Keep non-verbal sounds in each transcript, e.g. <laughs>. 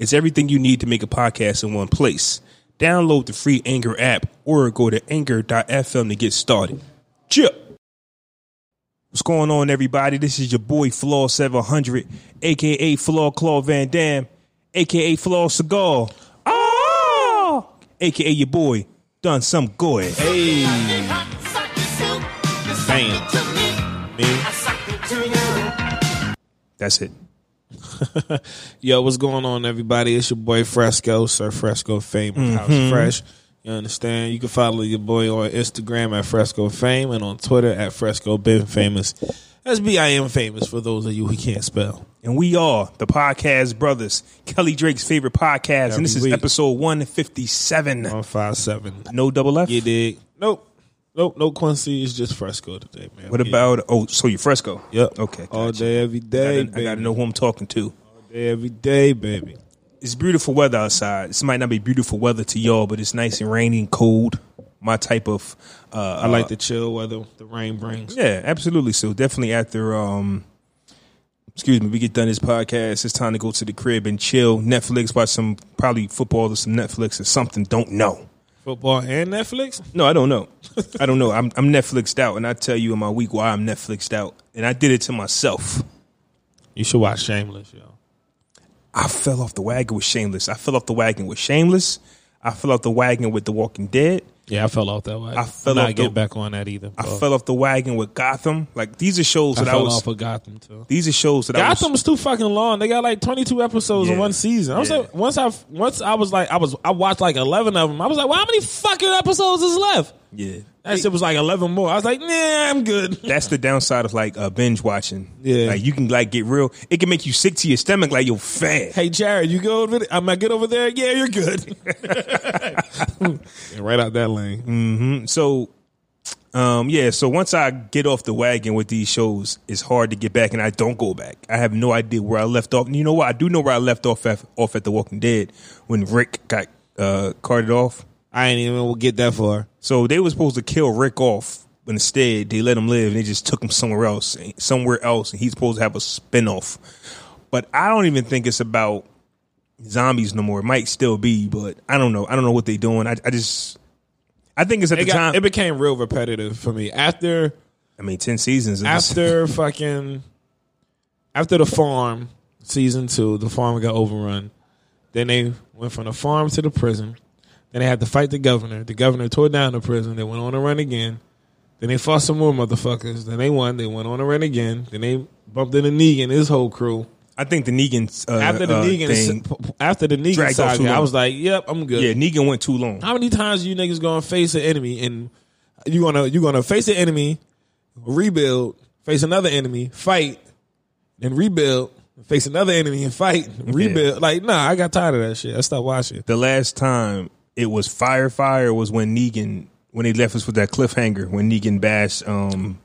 It's everything you need to make a podcast in one place. Download the free Anchor app or go to anchor.fm to get started. Chip. What's going on, everybody? This is your boy Flaw 700, aka Flaw Claw Van Dam, aka Flaw Cigar. Ah! aka your boy, done some good. Hey, bam. That's it. <laughs> Yo, what's going on, everybody? It's your boy Fresco, Sir Fresco Fame of House mm-hmm. Fresh. You understand? You can follow your boy on Instagram at Fresco Fame and on Twitter at Fresco Been Famous. That's B I M famous for those of you who can't spell. And we are the Podcast Brothers, Kelly Drake's favorite podcast. and this is episode 157. One five seven. No double F? You dig? Nope. Nope. No Quincy. It's just Fresco today, man. What about, oh, so you're Fresco? Yep. Okay. All gotcha. day, every day. I gotta, I gotta know who I'm talking to. All day, every day, baby. It's beautiful weather outside. This might not be beautiful weather to y'all, but it's nice and rainy and cold. My type of, uh, I like the chill weather the rain brings. Yeah, absolutely. So definitely after um excuse me, we get done this podcast, it's time to go to the crib and chill. Netflix, watch some probably football or some Netflix or something. Don't know. Football and Netflix. No, I don't know. I don't know. I'm I'm Netflixed out and I tell you in my week why I'm Netflixed out. And I did it to myself. You should watch Shameless, yo. I fell off the wagon with Shameless. I fell off the wagon with Shameless. I fell off the wagon with The Walking Dead. Yeah, I fell off that way. I fell I'm not off getting the- back on that either. I fell off the wagon with Gotham. Like these are shows I that I, fell was off of Gotham too. these are shows that I was Gotham's too fucking long. They got like 22 episodes in one season. I was Yeah. like, once I once I was like, I was I watched like 11 of them. I was like, well, how many fucking episodes is left? Yeah. That shit was like 11 more. I was like, nah, I'm good. <laughs> That's the downside of like uh, binge watching. Yeah. like you can like get real. It can make you sick to your stomach. Like yo, fat. Hey, Jared, you go over there? I might get over there. Yeah, you're good. <laughs> <laughs> Yeah, right out that lane. So, um, yeah. So once I get off the wagon with these shows, it's hard to get back, and I don't go back. I have no idea where I left off. And you know what? I do know where I left off at, off at The Walking Dead when Rick got uh, carted off. I ain't even get that far. So they were supposed to kill Rick off, but instead they let him live. and They just took him somewhere else, somewhere else, and he's supposed to have a spinoff. But I don't even think it's about zombies no more. It might still be, but I don't know. I don't know what they're doing. I, I just, I think it's at It, the got, time. it became real repetitive for me after I mean, ten seasons. after <laughs> fucking after the farm season two, the farm got overrun. Then they went from the farm to the prison. Then they had to fight the governor. The governor tore down the prison. They went on a run again. Then they fought some more motherfuckers. Then they won. They went on a run again. Then they bumped into Negan and his whole crew. I think the Negan uh, After the uh, Negan, thing, after the Negan dragged off too saga, I was like, "Yep, I'm good." yeah, Negan went too long. How many times you niggas gonna face an enemy and you gonna you gonna face an enemy, rebuild, face another enemy, fight, then rebuild, face another enemy and fight, rebuild. Like, nah, I got tired of that shit. I stopped watching. The last time it was fire, fire was when Negan when they left us with that cliffhanger when Negan bashed. Um,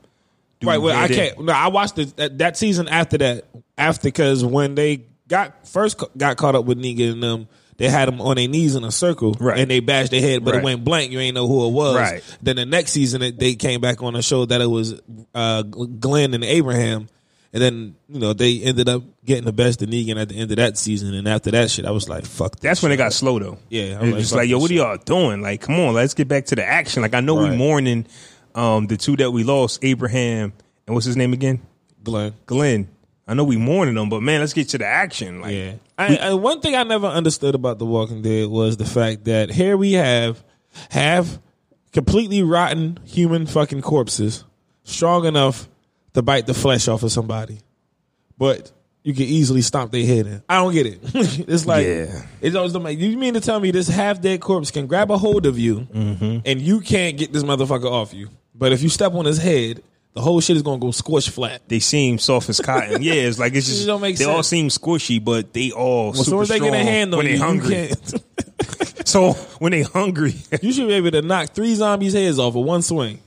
Right, well, I can't. No, I watched it, that, that season after that. After because when they got first got caught up with Negan and them, they had them on their knees in a circle, Right. And they bashed their head, but Right. it went blank. You ain't know who it was. Right. Then the next season, they came back on the show that it was uh, Glenn and Abraham, and then you know they ended up getting the best of Negan at the end of that season. And after that shit, I was like, "Fuck." That's when it got slow though. Yeah, I was was like, just like, yo, what are y'all doing? Like, come on, let's get back to the action. Like, I know we Right. mourning um, the two that we lost, Abraham and what's his name again, Glenn. Glenn. I know we mourning them, but man, let's get to the action. Like, Yeah. I, I, one thing I never understood about The Walking Dead was the fact that here we have have completely rotten human fucking corpses strong enough to bite the flesh off of somebody, but you can easily stomp their head in. I don't get it. <laughs> it's like Yeah. it always make. You mean to tell me this half dead corpse can grab a hold of you Mm-hmm. and you can't get this motherfucker off you? But if you step on his head, the whole shit is gonna go squish flat. They seem soft as cotton. yeah, it's like it's <laughs> just don't make they all seem squishy, but they all soon super as they strong get a hand on when they you hungry. can't- <laughs> So when they hungry, You should be able to knock three zombies' heads off with one swing.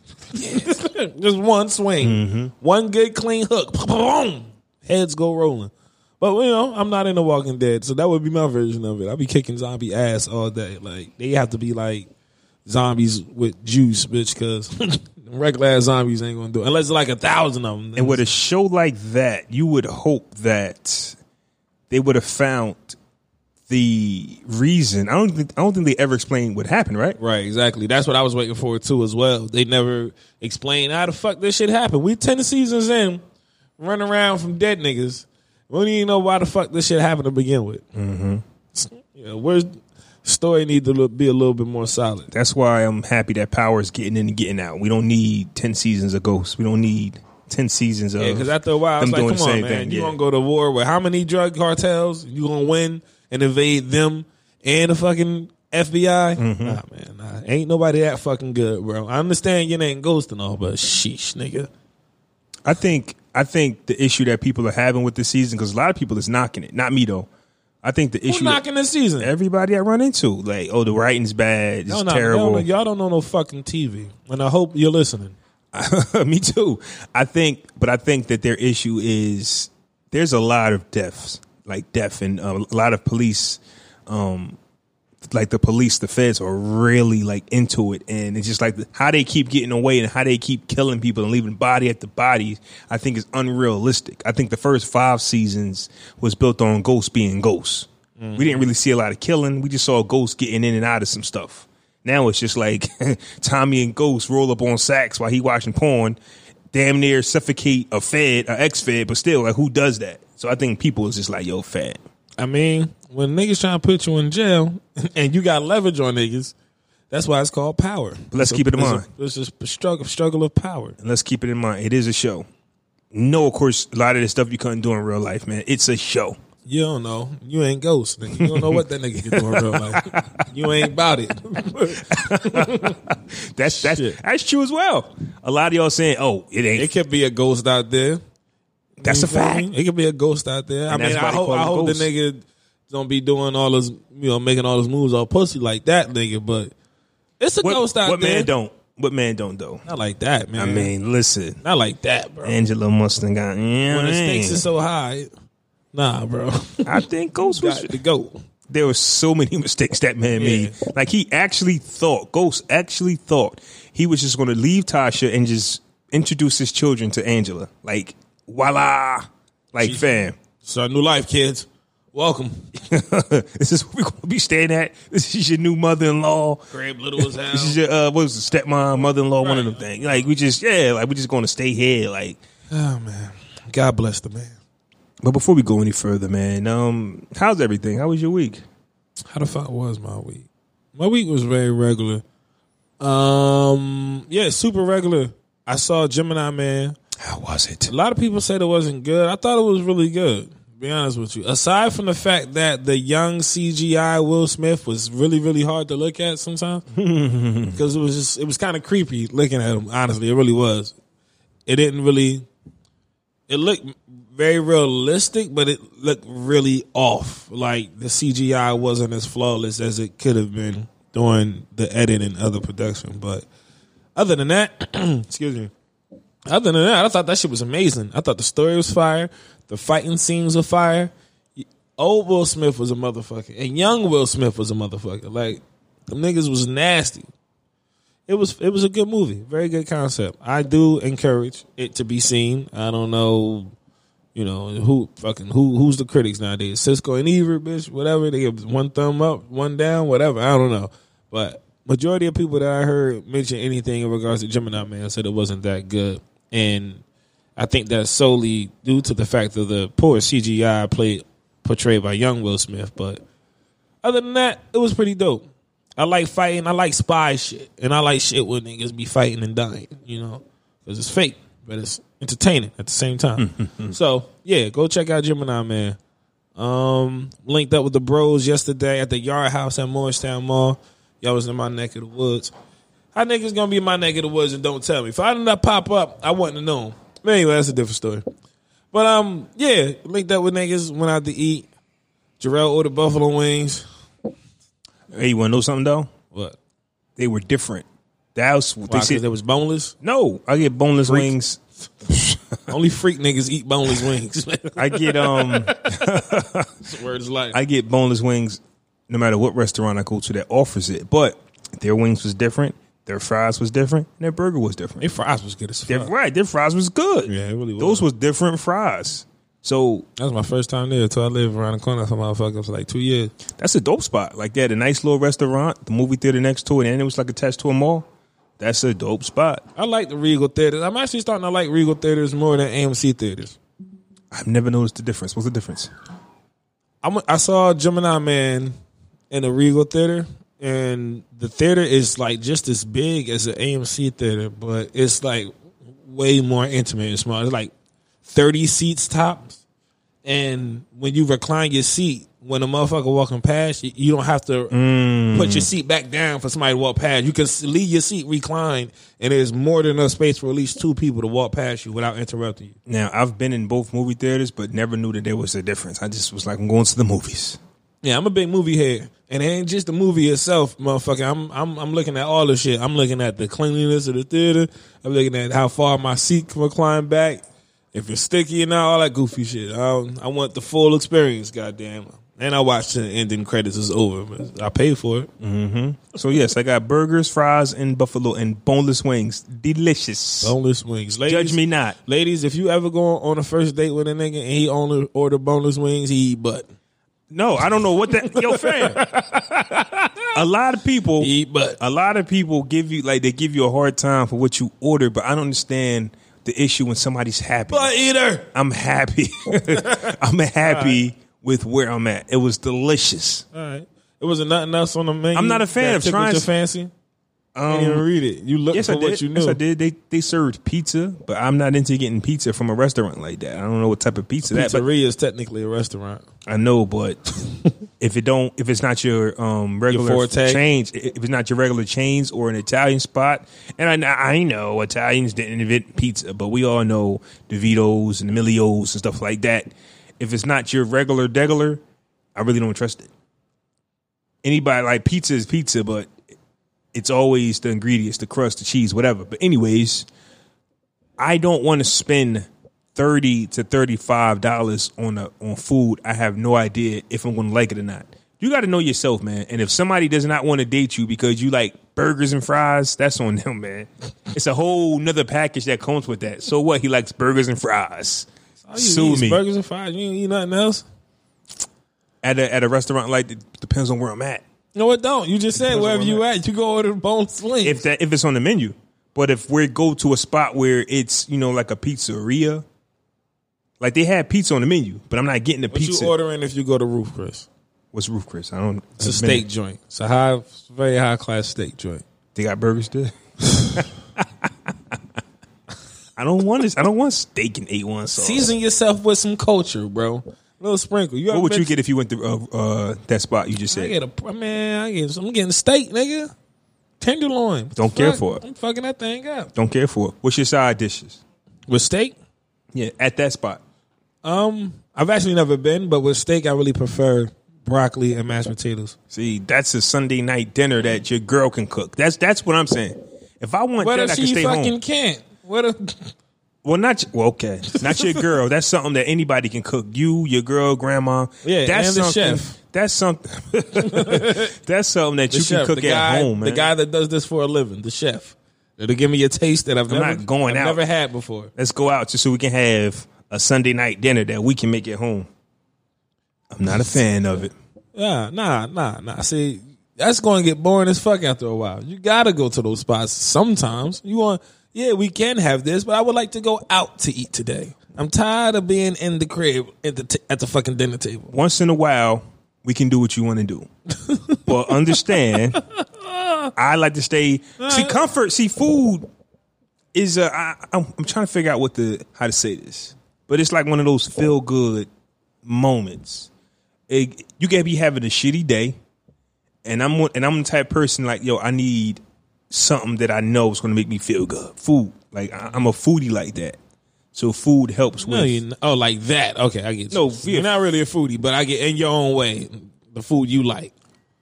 <laughs> Just one swing. Mm-hmm. One good clean hook. <laughs> Boom. Heads go rolling. But you know, I'm not in The Walking Dead, so that would be my version of it. I'll be kicking zombie ass all day. Like they have to be like zombies with juice, bitch, because <laughs> regular ass zombies ain't gonna do it. Unless it's like a thousand of them. and with a show like that, you would hope that they would have found the reason. I don't think I don't think they ever explained what happened, right? Right, exactly. That's what I was waiting for too, as well. They never explained how the fuck this shit happened. We ten seasons in, running around from dead niggas. We don't even know why the fuck this shit happened to begin with. Mm-hmm. Yeah, where's story need to look, be a little bit more solid. That's why I'm happy that Power's getting in and getting out. We don't need ten seasons of Ghosts. We don't need ten seasons of Yeah, because after a while, it's them like, come on, man, thing. you yeah. gonna go to war with how many drug cartels? You gonna win and invade them and the fucking FBI? Mm-hmm. Nah, man, nah. ain't nobody that fucking good, bro. I understand your name Ghost and all, but sheesh, nigga. I think I think the issue that people are having with this season because a lot of people is knocking it. Not me though. I think the issue that knocking this season? everybody I run into like, oh, the writing's bad. It's Y'all not- terrible. Y'all, y'all don't know no fucking TV, and I hope you're listening. <laughs> Me too. I think, but I think that their issue is there's a lot of deaths, like death, and um, a lot of police, um, like the police, the feds are really like into it, and it's just like the, how they keep getting away and how they keep killing people and leaving body at the body. I think is unrealistic. I think the first five seasons was built on ghosts being ghosts. We didn't really see a lot of killing. We just saw ghosts getting in and out of some stuff. Now it's just like <laughs> Tommy and Ghost roll up on Saxe while he watching porn, damn near suffocate a Fed, a ex Fed, but still, like who does that? So I think people is just like, yo, Fed. I mean, when niggas trying to put you in jail <laughs> and you got leverage on niggas, that's why it's called power. But let's a- keep it in it's a- mind. It's just a struggle, struggle of power. And let's keep it in mind, it is a show. No, of course, a lot of this stuff you couldn't do in real life, man. It's a show. You don't know. You ain't ghost, nigga. You don't know what that nigga can do in real life. You ain't about it. <laughs> That's that's Shit. that's true as well. A lot of y'all saying, "Oh, it ain't." It could be a ghost out there. that's You a feel fact. me? It could be a ghost out there. I mean, that's why I they hope, call it I hope the nigga don't be doing all this, you know, making all those moves all pussy like that nigga. But it's a What, ghost out what there. man don't? What man don't though? Not like that, man. I mean, listen, not like that, bro. Angela Mustang got. Yeah, when the stakes is so high, nah, bro. I think <laughs> Ghost was Got to go. there were so many <laughs> mistakes that man made. Like he actually thought, Ghost actually thought he was just going to leave Tasha and just introduce his children to Angela. Like, voila, like fam. Start a new life, kids. Welcome. <laughs> this is where we're going to be staying at. This is your new mother-in-law. Grab little as hell. This is your uh, what was it, stepmom, mother-in-law, one of them things. Like we just yeah, like we're just going to stay here. Like, oh man, God bless the man. But before we go any further, man, um, how's everything? How was your week? How the fuck was my week? My week was very regular. Um, yeah, super regular. I saw Gemini Man. How was it? A lot of people said it wasn't good. I thought it was really good. Be honest with you. Aside from the fact that the young CGI Will Smith was really, really hard to look at sometimes <laughs> because it was just it was kind of creepy looking at him. Honestly, it really was. It didn't really. It looked very realistic, but it looked really off. Like the CGI wasn't as flawless as it could have been during the edit and other production. But other than that, <clears throat> excuse me. Other than that, I thought that shit was amazing. I thought the story was fire. The fighting scenes were fire. Old Will Smith was a motherfucker, and young Will Smith was a motherfucker. Like the niggas was nasty. It was it was a good movie, very good concept. I do encourage it to be seen. I don't know, you know who fucking who who's the critics nowadays? Siskel and Ebert, bitch, whatever. They give one thumb up, one down, whatever. I don't know, but majority of people that I heard mention anything in regards to Gemini Man said it wasn't that good, and I think that's solely due to the fact of the poor CGI played portrayed by young Will Smith. But other than that, it was pretty dope. I like fighting. I like spy shit, and I like shit where niggas be fighting and dying. You know, because it's fake, but it's entertaining at the same time. <laughs> so yeah, go check out Gemini Man. Um, linked up with the bros yesterday at the Yard House at Morristown Mall. Y'all was in my neck of the woods. How niggas gonna be in my neck of the woods and don't tell me? If I did not pop up, I wouldn't have known. But anyway, that's a different story. But um, yeah, linked up with niggas, went out to eat. Jarrell ordered buffalo wings. Hey, you want to know something though? What? They were different. That was Why, they said. it was boneless. No, I get boneless wings. <laughs> Only freak niggas eat boneless wings. <laughs> I get um, <laughs> Word is life. I get boneless wings no matter what restaurant I go to that offers it. But their wings was different. Their fries was different. And their burger was different. Their fries was good as Their, fuck. right, their fries was good. Yeah, it really was. Those was different fries. So That was my first time there. Until I lived around the corner from motherfucker for like two years. that's a dope spot. Like they had a nice little restaurant, the movie theater next to it, and it was like attached to a mall. That's a dope spot. I like the Regal theaters. I'm actually starting to like Regal theaters more than AMC theaters. I've never noticed the difference. What's the difference? I went- I saw Gemini Man in a Regal theater, and the theater is like just as big as an AMC theater, but it's like way more intimate and small. It's like thirty seats tops, and when you recline your seat, when a motherfucker walking past, you, you don't have to put your mm. seat back down for somebody to walk past. You can leave your seat reclined, and there's more than enough space for at least two people to walk past you without interrupting you. Now I've been in both movie theaters, but never knew that there was a difference. I just was like, I'm going to the movies. Yeah, I'm a big movie head, and it ain't just the movie itself, motherfucker. I'm I'm I'm looking at all the shit. I'm looking at the cleanliness of the theater. I'm looking at how far my seat can recline back, if it's sticky or not, all that goofy shit. I I want the full experience, goddamn. And I watched the ending credits is over. I paid for it. Mm-hmm. So yes, I got burgers, fries, and buffalo and boneless wings. Delicious. Boneless wings. Ladies, Judge me not. ladies. If you ever go on a first date with a nigga and he only order boneless wings, he eat butt. No, I don't know what that. Yo, fam. a lot of people, He eat butt. a lot of people give you like they give you a hard time for what you order, but I don't understand the issue when somebody's happy. Butt eater. I'm happy. <laughs> I'm happy with where I'm at. It was delicious. All right. It wasn't nothing else on the menu. I'm not a fan of trying- your fancy. I didn't even read it. You looked Yes, for I did. what you knew. Yes, I did. They they served pizza, but I'm not into getting pizza from a restaurant like that. I don't know what type of pizza that. But Pizzeria is technically a restaurant. I know, but <laughs> if it don't, if it's not your um regular forte? chains, if it's not your regular chains or an Italian spot, and I, I know Italians didn't invent pizza, but we all know the Vitos and the Milios and stuff like that. If it's not your regular degular, I really don't trust it. Anybody like pizza is pizza, but it's always the ingredients, the crust, the cheese, whatever. But anyways, I don't want to spend thirty to thirty five dollars on a on food. I have no idea if I'm going to like it or not. You got to know yourself, man. And if somebody does not want to date you because you like burgers and fries, that's on them, man. It's a whole nother package that comes with that. So what? He likes burgers and fries. All you Sue me burgers and fries. You ain't eat nothing else. at a at a restaurant like that. Depends on where I'm at. No, it don't. You just said Depends wherever where you I'm at, you go order boneless wings. If that if it's on the menu, but if we go to a spot where it's you know like a pizzeria, like they have pizza on the menu, but I'm not getting the pizza. what pizza. you ordering if you go to Ruth's Chris? What's Ruth's Chris? I don't. It's a steak joint. It's a high, very high class steak joint. They got burgers there. <laughs> I don't want this. I don't want steak and eight one sauce. Season yourself with some culture, bro. little sprinkle. You What would you get if you went to uh, uh, that spot you just said? I get a man. I get. I'm getting steak, nigga. Tenderloin. Don't care Fuck, for it. I'm fucking that thing up Don't care for it. What's your side dishes? with steak. Yeah, at that spot. Um, I've actually never been, but with steak, I really prefer broccoli and mashed potatoes. See, that's a Sunday night dinner that your girl can cook. That's that's what I'm saying. If I want What that, I can she stay fucking home. can't? What if? Well, not well, okay, not your girl. That's something that anybody can cook. You, your girl, grandma. Yeah, that's and the something. chef. That's something. <laughs> that's something that The you chef, can cook the at guy, home, man. the guy that does this for a living, the chef. It'll give me a taste that I've I'm never not going I've out. never had before. Let's go out just so we can have a Sunday night dinner that we can make at home. I'm not a fan of it. Yeah, nah, nah, nah. See, that's going to get boring as fuck after a while. You got to go to those spots sometimes. You want, yeah, we can have this, but I would like to go out to eat today. I'm tired of being in the crib at the t- at the fucking dinner table. Once in a while, we can do what you want to do, <laughs> but understand. I like to stay. See, uh. comfort. See, food is a. I, I'm, I'm trying to figure out what the how to say this, but it's like one of those feel good moments. It, you can be having a shitty day, and I'm and I'm the type of person like yo. I need something that I know is going to make me feel good. Food, like I, I'm a foodie like that. So food helps with. No, you oh like that. Okay, I get you. No, you're not really a foodie, but I get in your own way the food you like.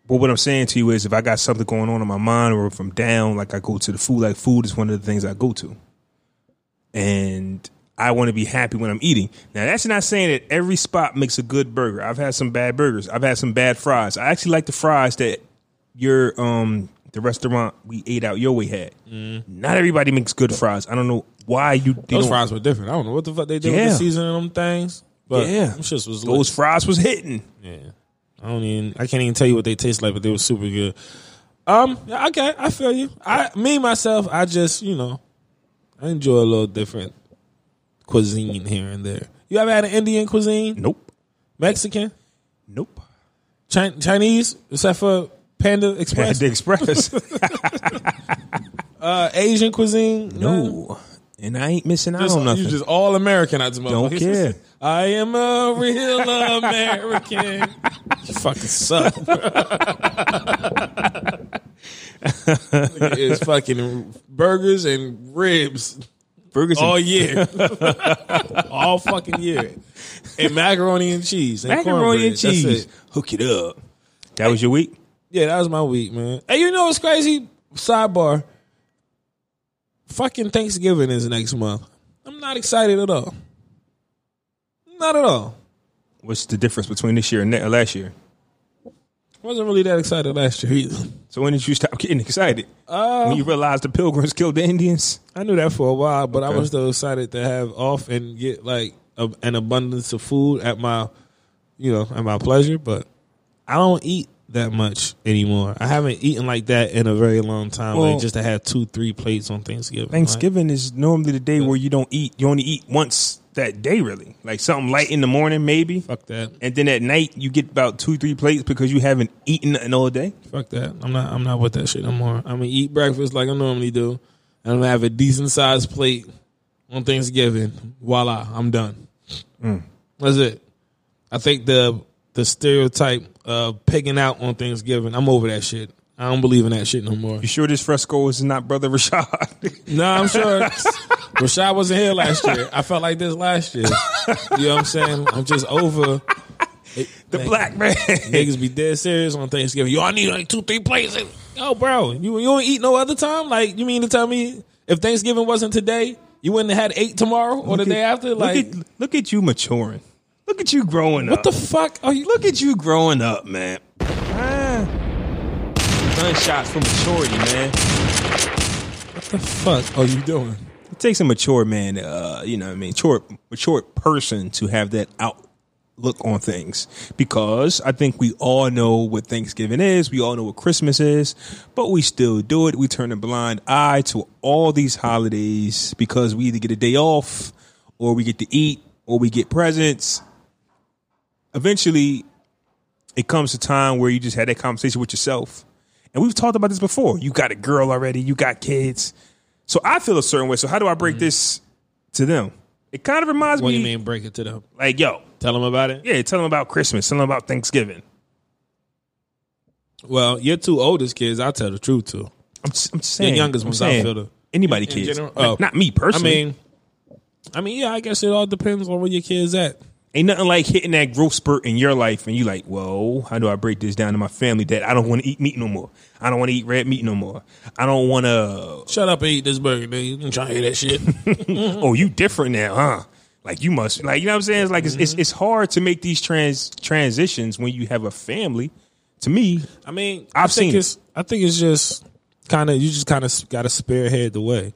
But what I'm saying to you is, if I got something going on in my mind, or if I'm down, like I go to the food. Like food is one of the things I go to, and I want to be happy when I'm eating. Now that's not saying that every spot makes a good burger. I've had some bad burgers. I've had some bad fries. I actually like the fries that your um the restaurant we ate out your way had. Not everybody makes good fries. I don't know why you Mm. Those fries were different. I don't know what the fuck they did with the seasoning them things. But Yeah. them shits was Those fries was hitting. Yeah. I don't even I can't even tell you what they taste like, but they were super good. Um, okay, I feel you. I me myself, I just, you know, I enjoy a little different cuisine here and there. You ever had an Indian cuisine? Nope. Mexican? Nope. Chi- Chinese, except for Panda Express? Panda Express. <laughs> <laughs> Uh, Asian cuisine? no. And I ain't missing out Just, on nothing. you just all American out Don't care. I am a real American. <laughs> you fucking suck. it's fucking burgers and ribs Burgers all year, all fucking year, and macaroni and cheese, and macaroni and cheese. Hook it up. That was your week? Yeah, that was my week, man. Hey, you know what's crazy? Sidebar. Fucking Thanksgiving is next month. I'm not excited at all. Not at all. What's the difference between this year and ne- last year? Wasn't really that excited last year either. So when did you stop getting excited? Uh, when you realized the pilgrims killed the Indians? I knew that for a while, but I was still excited to have off and get like a, an abundance of food at my, you know, at my pleasure. But I don't eat that much anymore. I haven't eaten like that in a very long time. Well- like just to have two, three plates on Thanksgiving. Thanksgiving is normally the day where you don't eat. You only eat once that day, really. Like something light in the morning, maybe. Fuck that. And then at night, you get about two, three plates because you haven't eaten nothing all day. Fuck that. I'm not. I'm not with that shit no more. I'm gonna eat breakfast like I normally do, and I'm gonna have a decent sized plate on Thanksgiving. Voila, I'm done. Mm. That's it. I think the the stereotype of pigging out on Thanksgiving. I'm over that shit. I don't believe in that shit no more. You sure this fresco is not Brother Rashad? <laughs> No, I'm sure Rashad wasn't here last year. I felt like this last year. You know what I'm saying? I'm just over. the black man. Niggas be dead serious on Thanksgiving. Yo, I need like two, three plates. Yo, bro, you you don't eat no other time? Like, you mean to tell me if Thanksgiving wasn't today, you wouldn't have had eight tomorrow or the Look day after? Like, look at, look at you maturing. Look at you growing up. what the fuck are you? Look at you growing up, man. Ah. Gunshots for maturity, man. What the fuck are you doing? It takes a mature man, uh, you know, what I mean, mature, mature person to have that outlook on things. Because I think we all know what Thanksgiving is, we all know what Christmas is, but we still do it. We turn a blind eye to all these holidays because we either get a day off, or we get to eat, or we get presents. Eventually, it comes a time where you just had that conversation with yourself. And we've talked about this before. You got a girl already, you got kids. So I feel a certain way. So how do I break this to them? It kind of reminds Mm-hmm. What do you mean break it to them? like, yo, Tell them about it? yeah, tell them about Christmas, tell them about Thanksgiving. Well, your two oldest kids, I'll tell the truth to. I'm just, I'm just saying. youngest ones, I saying, feel the- anybody in kids, general? Like, Oh. not me personally. I mean, I mean, yeah, I guess it all depends on where your kids at. Ain't nothing like hitting that growth spurt in your life, and you like, whoa, how do I break this down to my family that I don't want to eat meat no more? I don't want to eat red meat no more. I don't want to. Shut up and eat this burger, nigga. You trying to hear that shit? <laughs> Oh, you different now, huh? Like you must, like you know what I'm saying? It's like it's, it's mm-hmm. it's hard to make these trans transitions when you have a family. To me, I mean, I've I think seen it. I think it's just kind of you just kind of got to spearhead the way.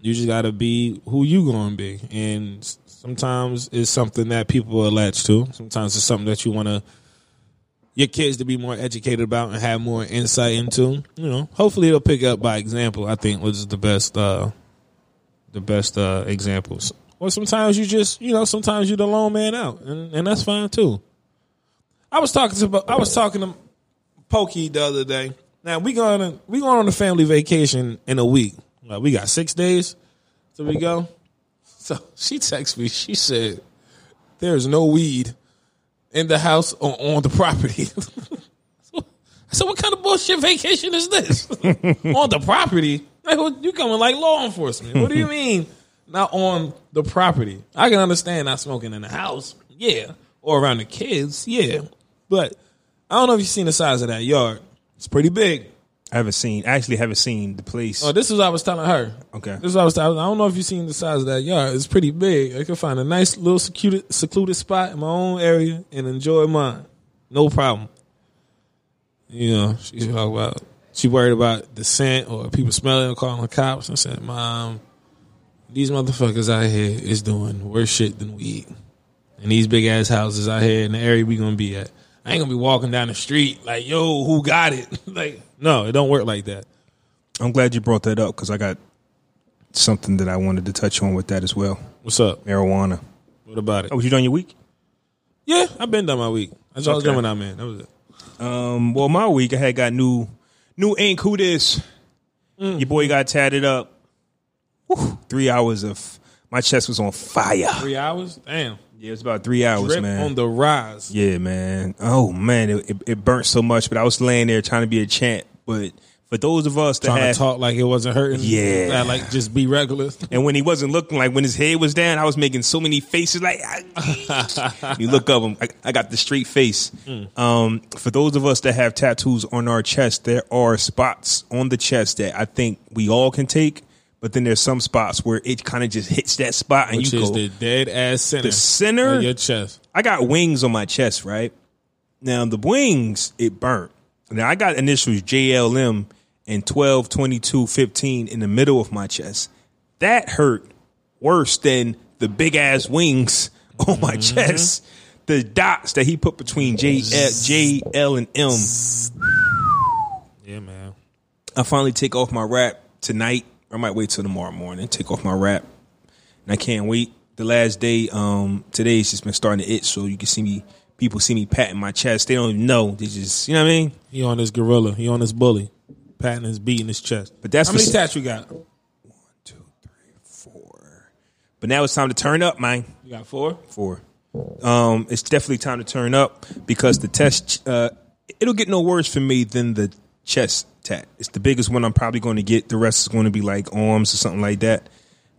You just got to be who you gonna be, and sometimes it's something that people are latched to. Sometimes it's something that you want to your kids to be more educated about and have more insight into. You know, hopefully it'll pick up by example. I think was the best, uh the best uh examples. Or sometimes you just, you know, sometimes you're the lone man out, and, and that's fine too. I was talking to I was talking to Pokey the other day. Now we going we going on a family vacation in a week. We got six days till we go. So she texted me. She said, "There's no weed in the house or on the property." <laughs> I said, "What kind of bullshit vacation is this <laughs> on the property? Like, you coming like law enforcement? What do you <laughs> mean not on the property? I can understand not smoking in the house, yeah, or around the kids, yeah, but I don't know if you've seen the size of that yard. It's pretty big. I haven't seen. I actually haven't seen the place. Oh, this is what I was telling her. Okay. This is what I was telling. I don't know if you've seen the size of that yard. It's pretty big. I can find a nice little secluded, secluded spot in my own area and enjoy mine. No problem. You know, she talk about she worried about the scent or people smelling and calling the cops. I said, Mom, these motherfuckers out here is doing worse shit than weed. And these big ass houses out here in the area we gonna be at. I ain't gonna be walking down the street like, yo, who got it? <laughs> like, no, it don't work like that. I'm glad you brought that up because I got something that I wanted to touch on with that as well. What's up? Marijuana. What about it? Oh, was you done your week? Yeah, I've been done my week. I was Okay. jumping out, man. That was it. Um, well, my week I had got new, new ink. Who this? Mm. Your boy got tatted up. Whew, three hours of my chest was on fire. Three hours? Damn. Yeah, it was about three hours, Drip man. on the rise. Yeah, man. Oh man, it, it, it burnt so much, but I was laying there trying to be a champ. But for those of us that Trying had, to talk like it wasn't hurting. Yeah. Like just be regular. and when he wasn't looking like when his head was down, I was making so many faces. Like you look up, him, I, I got the straight face. Um, for those of us that have tattoos on our chest, there are spots on the chest that I think we all can take. But then there's some spots where it kind of just hits that spot, and Which you is go, the dead ass center. the center of your chest. I got wings on my chest, right? Now the wings, it burnt. Now I got initials JLM and 12, 22, 15 in the middle of my chest. That hurt worse than the big ass wings <laughs> on my chest. The dots that he put between J, L, J, L, and M. Yeah, man. I finally take off my wrap tonight. I might wait till tomorrow morning. Take off my wrap, and I can't wait. The last day, um, today's just been starting to itch, so you can see me. People see me patting my chest. They don't even know. They just, you know what I mean. He on this gorilla. He on this bully. Patting his beating his chest. But that's how many tats you got? One, two, three, four. But now it's time to turn up, man. You got four? Four. Um, it's definitely time to turn up because the test. Uh, it'll get no worse for me than the chest tat. It's the biggest one I'm probably going to get. The rest is going to be like arms or something like that.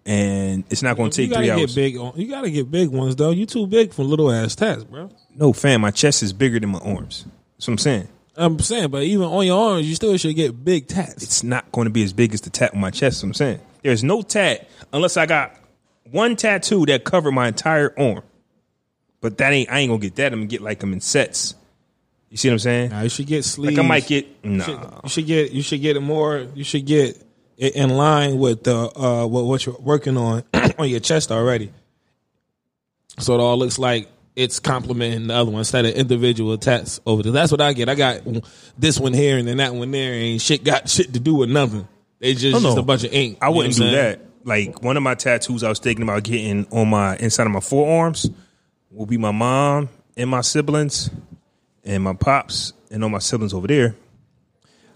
And it's not going to you take three get hours. big. On, you gotta get big ones though. You too big for little ass tats, bro. No, fam, my chest is bigger than my arms. That's what I'm saying. I'm saying, but even on your arms, you still should get big tats. It's not going to be as big as the tat on my chest. That's what I'm saying. There's no tat unless I got one tattoo that covered my entire arm. But that ain't I ain't gonna get that. I'm gonna get like them in sets. You see what I'm saying? Now you should get sleeves. Like I might get You no. should, you should get you should get it more. You should get in line with the uh what, what you're working on <clears throat> on your chest already. So it all looks like it's complementing the other one instead of individual tats over there. That's what I get. I got this one here and then that one there, and shit got <laughs> shit to do with nothing. They just, just a bunch of ink. I wouldn't do that. Like one of my tattoos I was thinking about getting on my inside of my forearms will be my mom and my siblings and my pops and all my siblings over there.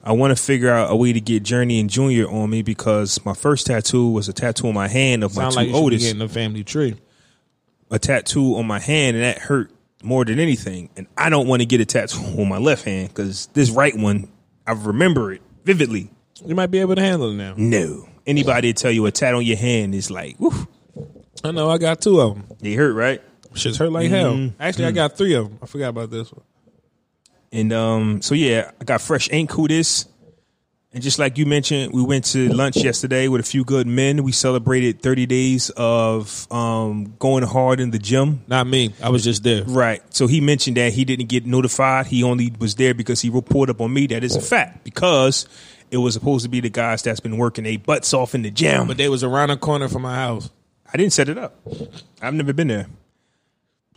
I want to figure out a way to get Journey and Junior on me because my first tattoo was a tattoo on my hand of my Sound two like you should be oldest. getting a family tree. a tattoo on my hand and that hurt more than anything. And I don't want to get a tattoo <laughs> on my left hand because this right one, I remember it vividly. You might be able to handle it now. No. Anybody tell you a tat on your hand is like, woof, I know. I got two of them. they hurt, right? Shit's hurt like Mm-hmm. hell. Actually, I got three of them. I forgot about this one. And um, so yeah, I got fresh ink who this. And just like you mentioned, we went to lunch yesterday with a few good men. We celebrated 30 days of um, going hard in the gym. Not me. I was just there. Right. So he mentioned that he didn't get notified. He only was there because he reported up on me. That is a fact because it was supposed to be the guys that's been working their butts off in the gym. But they was around the corner from my house. I didn't set it up. I've never been there.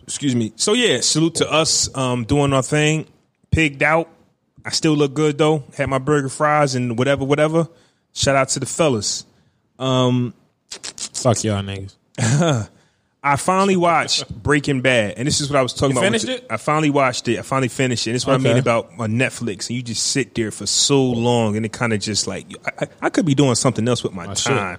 Excuse me. So yeah, salute to us um, doing our thing. Pigged out. I still look good though. Had my burger, fries, and whatever, whatever. Shout out to the fellas. Um, Fuck y'all niggas. <laughs> I finally watched Breaking Bad, and this is what I was talking You about. finished it? I finally watched it. I finally finished it. This is what I mean Okay. about my Netflix, and you just sit there for so long, and it kind of just like I, I- I could be doing something else with my shit. time.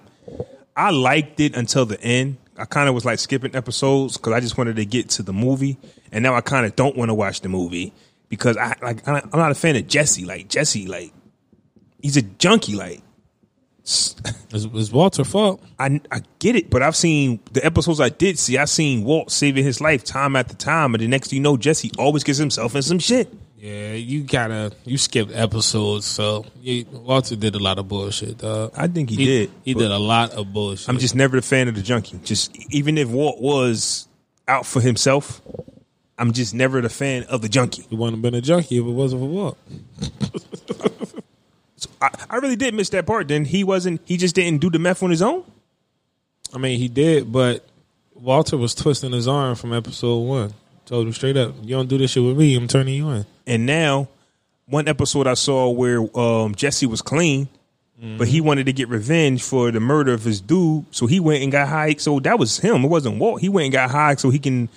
I liked it until the end. I kind of was like skipping episodes because I just wanted to get to the movie, and now I kind of don't want to watch the movie because I like I'm not a fan of Jesse. Like Jesse, like he's a junkie. Like <laughs> It's, it's Walter's fault. I I get it, but I've seen the episodes I did see. I've seen Walt saving his life time after time, and the next thing you know, Jesse always gets himself in some shit. Yeah, you gotta you skipped episodes, so Walter did a lot of bullshit. Dog. I think he, He did. He did a lot of bullshit. I'm just never a fan of the junkie. Just even if Walt was out for himself, I'm just never the fan of the junkie. He wouldn't have been a junkie if it wasn't for Walt. <laughs> I, I really did miss that part. Then he wasn't. He just didn't do the meth on his own. I mean, he did, but Walter was twisting his arm from episode one. Told him straight up, "You don't do this shit with me. I'm turning you in." And now, one episode I saw where um, Jesse was clean, but he wanted to get revenge for the murder of his dude, so he went and got high. So that was him. It wasn't Walt. He went and got high so he can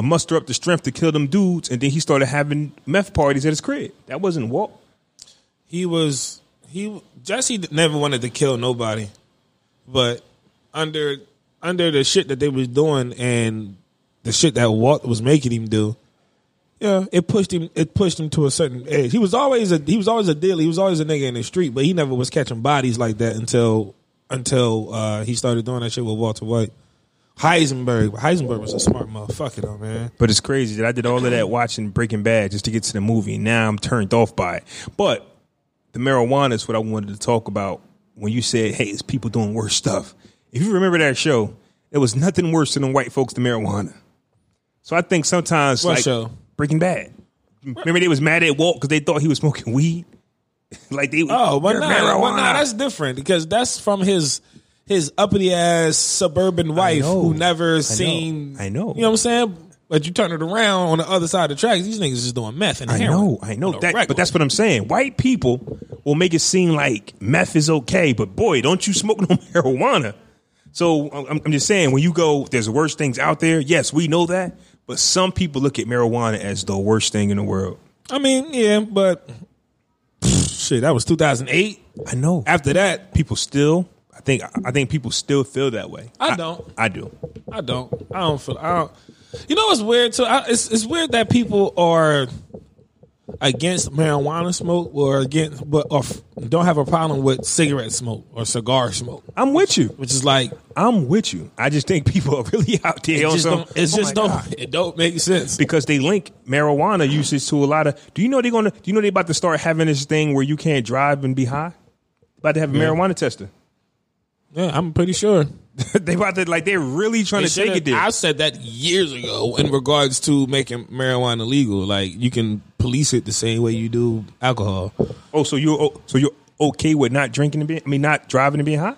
muster up the strength to kill them dudes, and then he started having meth parties at his crib. That wasn't Walt. He was he Jesse never wanted to kill nobody, but under under the shit that they was doing and the shit that Walt was making him do, yeah, it pushed him. It pushed him to a certain edge. He was always a he was always a dealer. He was always a nigga in the street, but he never was catching bodies like that until until uh, he started doing that shit with Walter White. Heisenberg, Heisenberg was a smart motherfucker though, man. But it's crazy that I did all of that watching Breaking Bad just to get to the movie. and Now I'm turned off by it. But the marijuana is what I wanted to talk about when you said, hey, it's people doing worse stuff. If you remember that show, it was nothing worse than white folks to marijuana. So I think sometimes, What like show? Breaking Bad. Remember they was mad at Walt because they thought he was smoking weed. <laughs> like they Oh, but "You're no, marijuana." but no, that's different because that's from his his uppity ass suburban wife know. who never I seen. know. I know. You know what I'm saying? But you turn it around on the other side of the tracks. These niggas just doing meth and I know, I know that, but that's what I'm saying. White people will make it seem like meth is okay, but boy, don't you smoke <laughs> no marijuana. So I'm, I'm just saying, when you go, there's worse things out there. Yes, we know that, but some people look at marijuana as the worst thing in the world. I mean, yeah, but <sighs> shit, that was 2008. I know. After that, People still, think, I think people still feel that way. I don't. I do. I don't. I don't feel. I don't. You know what's weird too? I, it's it's weird that people are against marijuana smoke or against, but or f- don't have a problem with cigarette smoke or cigar smoke, I'm with you. which is like I'm with you. I just think people <laughs> are really out there it on just some. don't. It's oh just don't. God. It don't make sense. because they link marijuana usage to a lot of. Do you know they're gonna? Do you know they about to start having this thing where you can't drive and be high? About to have a marijuana tester. Yeah, I'm pretty sure. <laughs> they about to like they're really trying They to take it there. I said that years ago in regards to making marijuana legal. Like you can police it the same way you do alcohol. oh, so you're oh, so you're okay with not drinking and being? I mean, not driving and being high?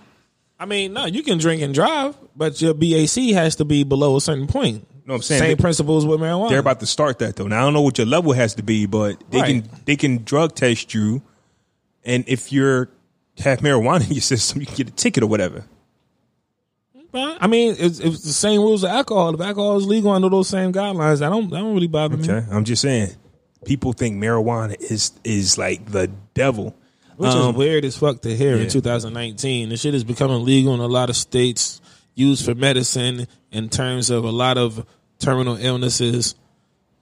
I mean, no, you can drink and drive, but your BAC has to be below a certain point. No, I'm saying same they- principles with marijuana. They're about to start that though. Now I don't know what your level has to be, but they Right. can they can drug test you, and if you're have marijuana in your system, you can get a ticket or whatever. I mean, it's, it's the same rules of alcohol. If alcohol is legal under those same guidelines, I don't. That don't really bother me. Okay, I'm just saying, people think marijuana is is like the devil. Which Um, is weird as fuck to hear yeah. in 2019. The shit is becoming legal in a lot of states, used for medicine in terms of a lot of terminal illnesses.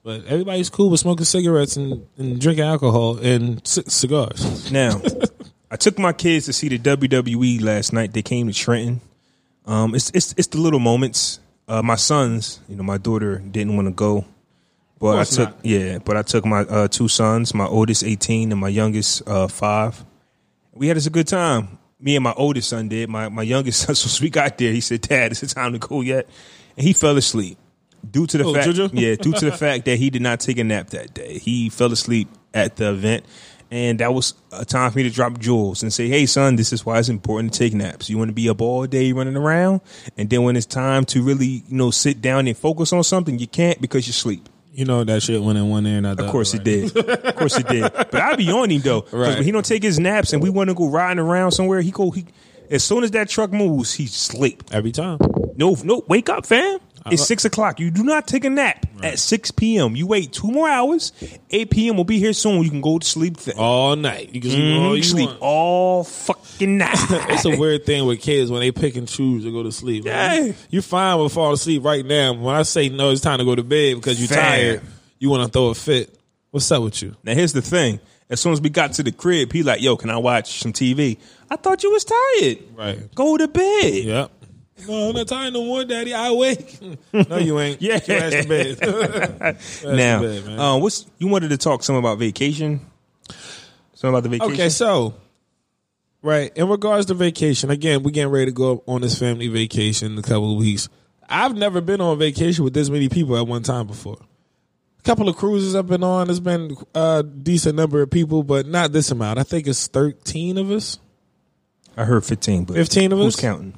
But everybody's cool with smoking cigarettes and, and drinking alcohol and c- cigars. Now, <laughs> I took my kids to see the WWE last night. They came to Trenton. Um, it's it's it's the little moments. Uh, my sons, you know, my daughter didn't want to go, but I took not. yeah, but I took my uh, two sons, my oldest eighteen and my youngest uh, five. We had us a good time. Me and my oldest son did. My my youngest <laughs> son, so we got there, he said, "Dad, is it time to go yet?" And he fell asleep due to the Oh, fact, yeah, due to the fact that he did not take a nap that day. He fell asleep at the event, and that was a time for me to drop jewels and say, "Hey, son, this is why it's important to take naps. You want to be up all day running around, and then when it's time to really, you know, sit down and focus on something, you can't because you sleep." You know that shit went in one ear and out the Of course other, it did. Of course it did. But I be on him though. Right. when he don't take his naps and we want to go riding around somewhere, he go he as soon as that truck moves, he sleep. Every time. No, no, wake up, fam. It's Uh-huh. six o'clock. You do not take a nap at six p.m. You wait two more hours. Eight p.m. will be here soon. You can go to sleep. Then. All night. You can sleep Mhm, all you sleep want. all fucking night. <laughs> It's a weird thing with kids when they pick and choose to go to sleep. Yeah. you- You're fine with falling asleep right now. When I say no, it's time to go to bed because you're tired, you want to throw a fit. What's up with you? Now here's the thing. As soon as we got to the crib, he like, yo, can I watch some TV? I thought you was tired. Right. Go to bed. Yep. No, I'm not tired no more, Daddy. I wake. <laughs> no, you ain't. Yeah. Get your ass to bed. <laughs> now, bad, man. um, what's you wanted to talk some about vacation? Something about the vacation. okay, so right in regards to vacation, again, we're getting ready to go on this family vacation in a couple of weeks. I've never been on vacation with this many people at one time before. A couple of cruises I've been on. There's been a decent number of people, but not this amount. I think it's 13 of us. I heard fifteen, but 15 of who's us? counting?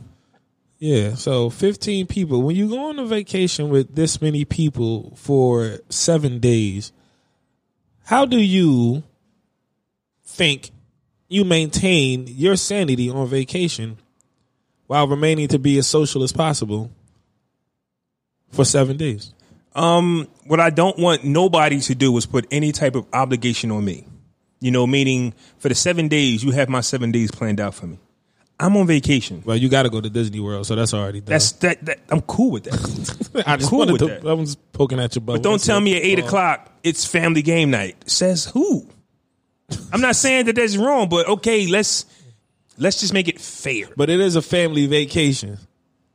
Yeah, so 15 people. When you go on a vacation with this many people for seven days, how do you think you maintain your sanity on vacation while remaining to be as social as possible for seven days? Um, what I don't want nobody to do is put any type of obligation on me. You know, meaning for the seven days, you have my seven days planned out for me. I'm on vacation. Well, you got to go to Disney World, so that's already done. That's that, that. I'm cool with that. <laughs> I just cool with to. that. I was poking at your butt. But don't tell me at eight o'clock it's family game night. Says who? I'm not saying that that's wrong, but okay, let's let's just make it fair. But it is a family vacation.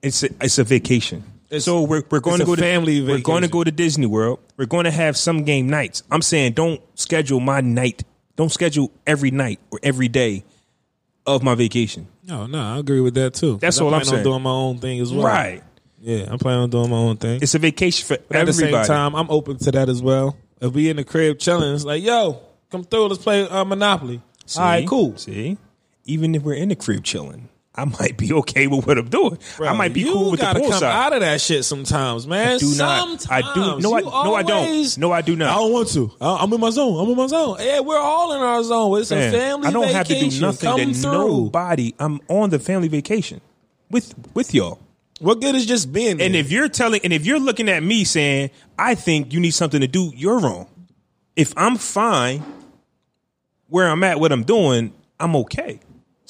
It's a, it's a vacation. so we're we're going to go to family We're going to go to Disney World. We're going to have some game nights. I'm saying don't schedule my night. Don't schedule every night or every day of my vacation. No, no, I agree with that too. That's all I'm saying. on doing my own thing as well. Right. Yeah, I'm planning on doing my own thing. It's a vacation for But at the same time, I'm open to that as well. If we in the crib chilling, it's like, yo, come through, let's play uh, Monopoly. See? All right, cool. See, even if we're in the crib chilling, I might be okay with what I'm doing. I might be cool with the gotta pool come side. out of that shit sometimes, man. do not. I do. No, I- no, I don't. No, I do not. I don't want to. I- I'm in my zone. I'm in my zone. Yeah, we're all in our zone. It's Man, a family I don't have to do vacation. nothing Come that through. nobody. I'm on the family vacation with with y'all. What good is just being there? And if you're telling, and if you're looking at me saying, I think you need something to do, you're wrong. If I'm fine where I'm at, what I'm doing, I'm okay.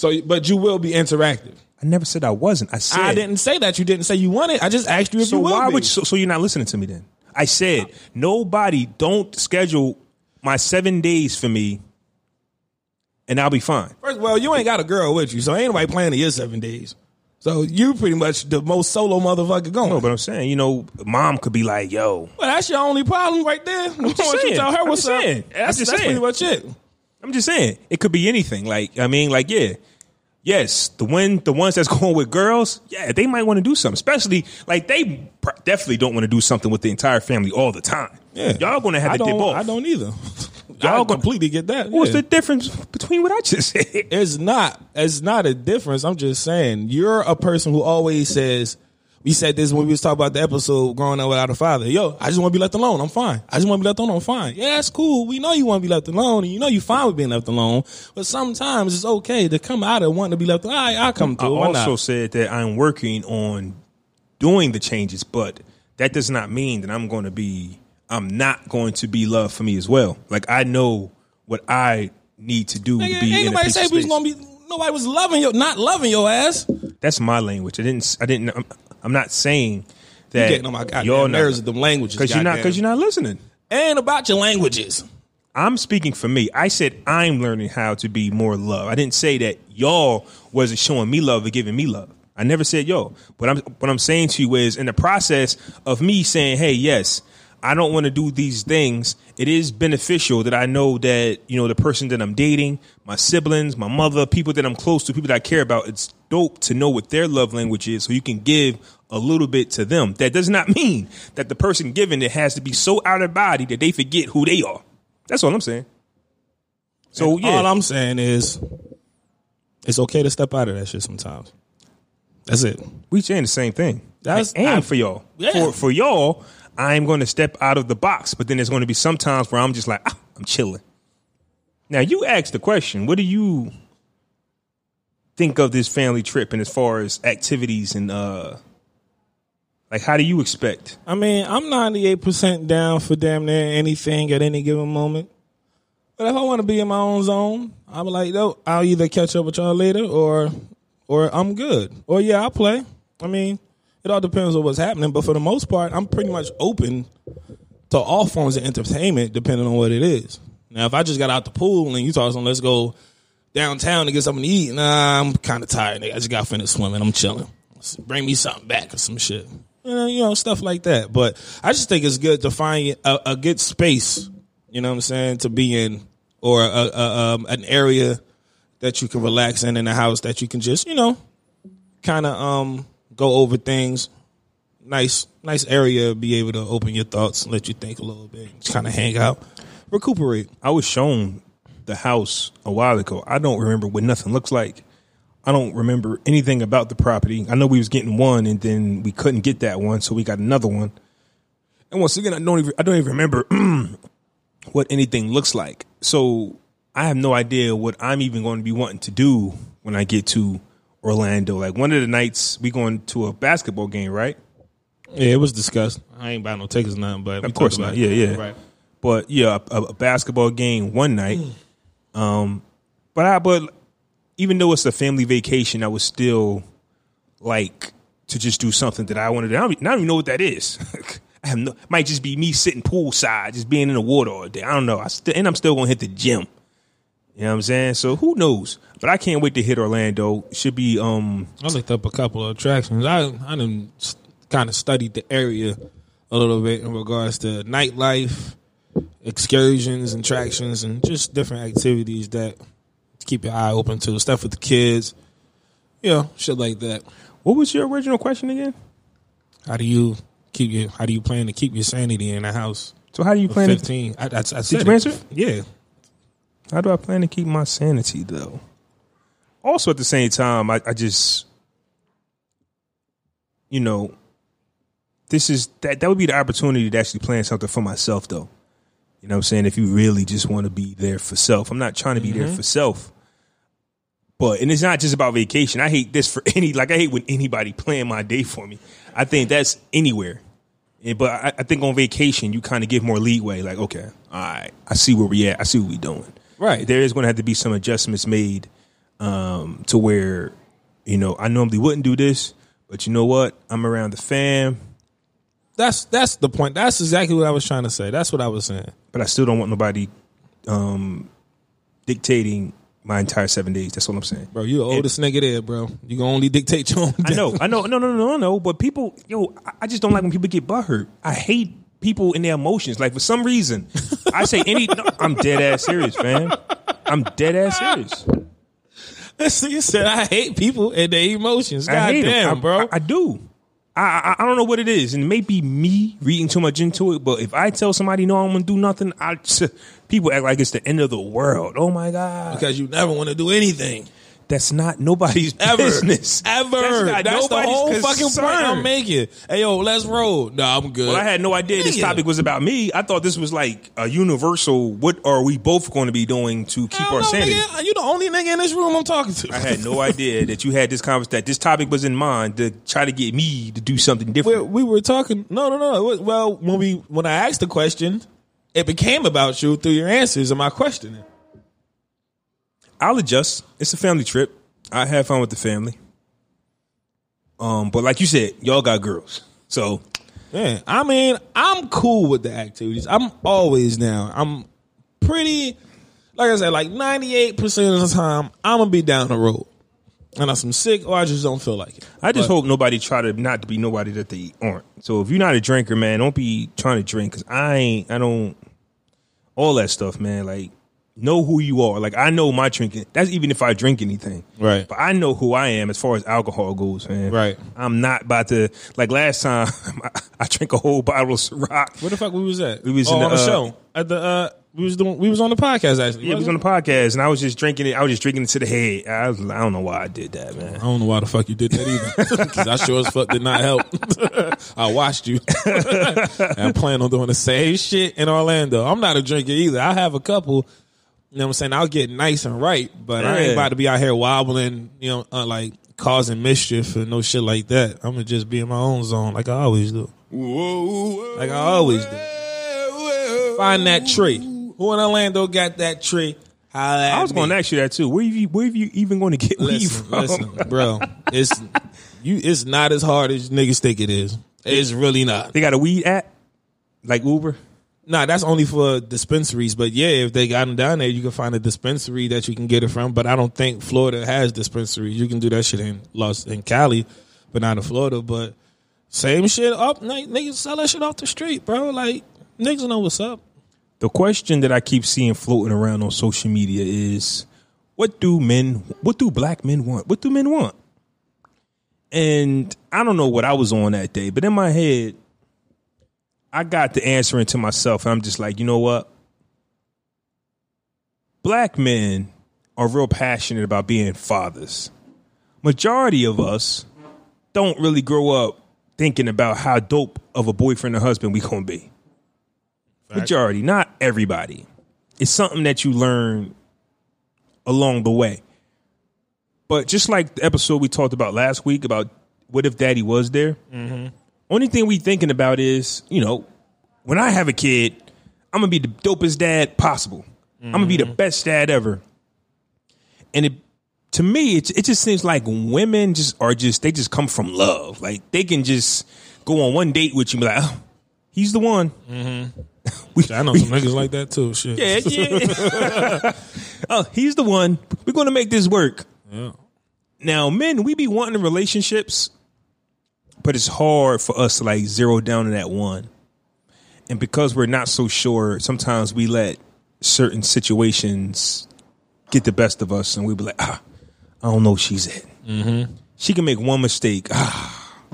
So, but you will be interactive. I never said I wasn't. I said I didn't say that. You didn't say you wanted. I just asked you if So you will why be. would so, so you're not listening to me then? I said nobody don't schedule my seven days for me, and I'll be fine. First, well, you ain't got a girl with you, so ain't nobody planning your seven days. So you pretty much the most solo motherfucker going. No, but I'm saying you know, mom could be like, "Yo, well, that's your only problem right there. I'm just saying. you tell her I'm what's up. saying. I'm That's, just that's saying. pretty much it. I'm just saying it could be anything. Like I mean, like yeah, yes, the one the ones that's <laughs> going with girls, yeah, they might want to do something. Especially like they pr- definitely don't want to do something with the entire family all the time. Yeah, y'all gonna have I to dip off. I don't either. <laughs> Y'all I completely get that. What's yeah. the difference between what I just said? It's not. It's not a difference. I'm just saying you're a person who always says. We said this when we was talking about the episode growing up without a father. Yo, I just want to be left alone. I'm fine. I just want to be left alone. I'm fine. Yeah, that's cool. We know you want to be left alone, and you know you're fine with being left alone. But sometimes it's okay to come out of wanting to be left alone. Right, I'll come I through. Why also said that I'm working on doing the changes, but that does not mean that I'm going to be. I'm not going to be love for me as well. Like I know what I need to do Nigga, to be ain't in a nobody say we was gonna be. Nobody was loving your, not loving your ass. That's my language. I didn't. I didn't. I'm, I'm not saying that You getting on my goddamn y'all nerves with them languages because you're not because you're not listening. And about your languages. I'm speaking for me. I said I'm learning how to be more love. I didn't say that y'all wasn't showing me love or giving me love. I never said yo. But I'm what I'm saying to you is in the process of me saying, hey, yes, I don't want to do these things. It is beneficial that I know that you know the person that I'm dating, my siblings, my mother, people that I'm close to, people that I care about. It's dope to know what their love language is, so you can give a little bit to them. That does not mean that the person giving it has to be so out of body that they forget who they are. That's all I'm saying. So And yeah, all I'm saying is, it's okay to step out of that shit sometimes. That's it. we saying the same thing. That's- and I- for y'all, Yeah. for for y'all, I'm going to step out of the box. But then there's going to be some times where I'm just like, ah, I'm chilling. Now you asked the question. What do you think of this family trip, and as far as activities and uh, like, how do you expect? I mean, I'm 98% down for damn near anything at any given moment. But if I want to be in my own zone, I'm like, no, I'll either catch up with y'all later or or I'm good. Or yeah, I'll play. I mean, it all depends on what's happening. But for the most part, I'm pretty much open to all forms of entertainment, depending on what it is. Now, if I just got out the pool and you told us, let's go downtown to get something to eat, nah, I'm kind of tired. Nigga. I just got finished swimming. I'm chilling. Bring me something back or some shit. Uh, you know, stuff like that. But I just think it's good to find a, a good space, you know what I'm saying, to be in or a, a, um, an area that you can relax in in the house that you can just, you know, kind of um, go over things. Nice, nice area. Be able to open your thoughts, let you think a little bit, just kind of hang out, recuperate. I was shown the house a while ago. I don't remember what nothing looks like. I don't remember anything about the property. I know we was getting one, and then we couldn't get that one, so we got another one. And once again, I don't even I don't even remember <clears throat> what anything looks like. So I have no idea what I'm even going to be wanting to do when I get to Orlando. Like one of the nights we going to a basketball game, right? Yeah, it was discussed. I ain't buying no tickets, nothing, but Of course not. Yeah, yeah. Right. But yeah, a, a basketball game one night. <clears throat> Um, but I but even though it's a family vacation, I was still like to just do something that I wanted to. I don't, I don't even know what that is. <laughs> I have no. Might just be me sitting poolside, just being in the water all day. I don't know. I and I'm still gonna hit the gym. You know what I'm saying? So who knows? But I can't wait to hit Orlando. Should be um I looked up a couple of attractions. I I kind of studied the area a little bit in regards to nightlife, excursions, and attractions, and just different activities that keep your eye open to. Stuff with the kids, you know, shit like that. what was your original question again? How do you keep your How do you plan to keep your sanity in the house? So how do you plan to Fifteen. I, I, I said you it. answer? Yeah. How do I plan to keep my sanity though? Also, at the same time, I, I just, you know, this is that that would be the opportunity to actually plan something for myself though. You know what I'm saying? If you really just want to be there for self. I'm not trying to be there for self. But and it's not just about vacation. I hate this for <laughs> any like I hate when anybody plan my day for me. I think that's anywhere. Yeah, but I, I think on vacation you kind of give more leeway. Like, okay, all right, I see where we at. I see what we doing. Right. There is going to have to be some adjustments made um, to where, you know, I normally wouldn't do this, but you know what? I'm around the fam, That's that's the point. That's exactly what I was trying to say. That's what I was saying. but I still don't want nobody um, dictating my entire seven days. That's what I'm saying. Bro, You're the oldest nigga there, bro. You can only dictate your own. I know, I know, no, no, no, no, no. But people, yo, I- just don't like when people get butthurt. I hate people in their emotions. Like for some reason, I say any. No, I'm dead ass serious, fam. I'm dead ass serious. <laughs> you said I hate people and their emotions. God I hate 'em. damn, I- bro. I, I do. I, I I don't know what it is, and it may be me reading too much into it. But if I tell somebody no, I'm gonna do nothing, I <laughs> people act like it's the end of the world. Oh my god, because you never want to do anything. That's not nobody's Ever. business. Ever. That's, That's, not the nobody's whole fucking concern. point I'm making. Hey, yo, let's roll. No, I'm good. Well, I had no idea this topic was about me. I thought this was like a universal. What are we both going to be doing to keep I our don't know, sanity? nigga. You the only nigga in this room I'm talking to. I had no idea that you had this conversation. That this topic was in mind to try to get me to do something different. we were talking. No, no, no. It was- well, when we when I asked the question, it became about you through your answers and my questioning. I'll adjust. It's a family trip. I have fun with the family. Um, but like you said, y'all got girls, so Yeah, I mean, I'm cool with the activities. I'm always down. I'm pretty, like I said, like 98% of the time, I'm gonna be down the road. And I'm sick or I just don't feel like it. I just But- hope nobody try to not to be nobody that they aren't. So if you're not a drinker, man, don't be trying to drink because I ain't. I don't. All that stuff, man. Like know who you are. Like I know my drinking. That's even if I drink anything. Right. But I know who I am as far as alcohol goes, man. Right. I'm not about to like last time. <laughs> I, I drank a whole bottle of Ciroc. Where the fuck we was at? We was oh, the, on the uh, show at the. uh We was doing. We was on the podcast actually. Yeah, we was on the podcast, and I was just drinking it. I was just drinking it to the head. I, was, I don't know why I did that, man. I don't know why the fuck you did that either. <laughs> Because I sure as fuck did not help. <laughs> I watched you. and I plan on doing the same shit in Orlando. I'm not a drinker either. I have a couple. You know what I'm saying? I'll get nice and right, but I ain't about to be out here wobbling, you know, uh, like causing mischief and no shit like that. I'm gonna just be in my own zone like I always do. Like I always do. Find that tree. Who in Orlando got that tree? I was going to ask you that too. Where you where you even going to get weed Listen, from? listen, bro. It's you. It's not as hard as niggas think it is. It's really not. They got a weed app like Uber. Nah, that's only for dispensaries. But yeah, if they got them down there, you can find a dispensary that you can get it from. But I don't think Florida has dispensaries. You can do that shit in Los in Cali, but not in Florida. But same shit up. Niggas sell that shit off the street, bro. Like niggas know what's up. The question that I keep seeing floating around on social media is what do men what do black men want? What do men want? And I don't know what I was on that day, but in my head, I got the answer into myself, and I'm just like, you know what? Black men are real passionate about being fathers. Majority of us don't really grow up thinking about how dope of a boyfriend or husband we gonna be. Majority, not everybody. It's something that you learn along the way. But just like the episode we talked about last week about what if daddy was there, mm-hmm. Only thing we thinking about is, you know, when I have a kid, I'm gonna be the dopest dad possible. I'm gonna be the mm-hmm. best dad ever. And it to me, it, it just seems like women just are just they just come from love. Like they can just go on one date with you and be like, oh, he's the one. Mm-hmm. <laughs> we, I know some niggas like that too. Shit. yeah, yeah. <laughs> oh, he's the one. We're gonna make this work. Yeah. Now, men, we be wanting relationships, but it's hard for us to like zero down to that one. And because we're not so sure, sometimes we let certain situations get the best of us, and we be like, ah, I don't know she's it. Mm-hmm. She can make one mistake. Ah,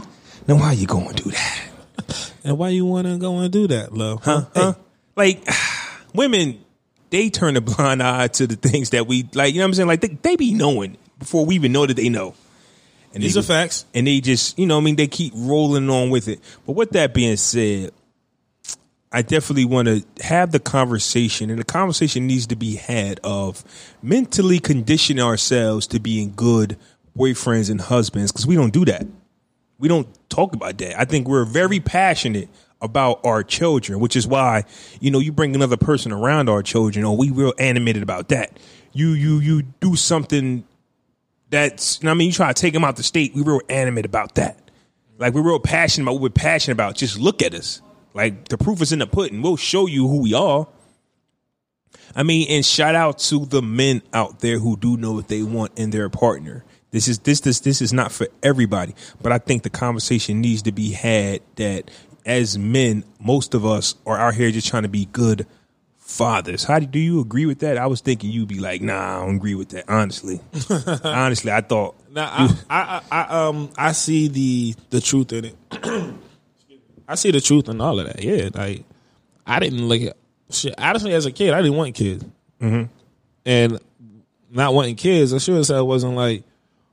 now why you going to do that? <laughs> And why you want to go and do that, love? Huh? Huh? Like <sighs> women, they turn a blind eye to the things that we like. You know what I'm saying? Like they, they be knowing before we even know that they know. And These they, are facts. and they just, you know, I mean, they keep rolling on with it. But with that being said, I definitely want to have the conversation, and the conversation needs to be had of mentally conditioning ourselves to being good boyfriends and husbands because we don't do that. We don't talk about that. I think we're very passionate about our children, which is why, you know, you bring another person around our children, or we real animated about that. You you you do something that's, you know I mean, you try to take them out the state, we real animated about that. Like we're real passionate about what we're passionate about. Just look at us. Like the proof is in the pudding. We'll show you who we are. I mean, and shout out to the men out there who do know what they want in their partner. This is this this this is not for everybody, but I think the conversation needs to be had that as men, most of us are out here just trying to be good fathers. How do, do you agree with that? I was thinking you'd be like, nah, I don't agree with that. Honestly, <laughs> honestly, I thought Now, I, I, I, I, um, I see the the truth in it. <clears throat> I see the truth in all of that. Yeah, like I didn't look at shit. Honestly, as a kid, I didn't want kids, mm-hmm. and not wanting kids, I sure as hell wasn't like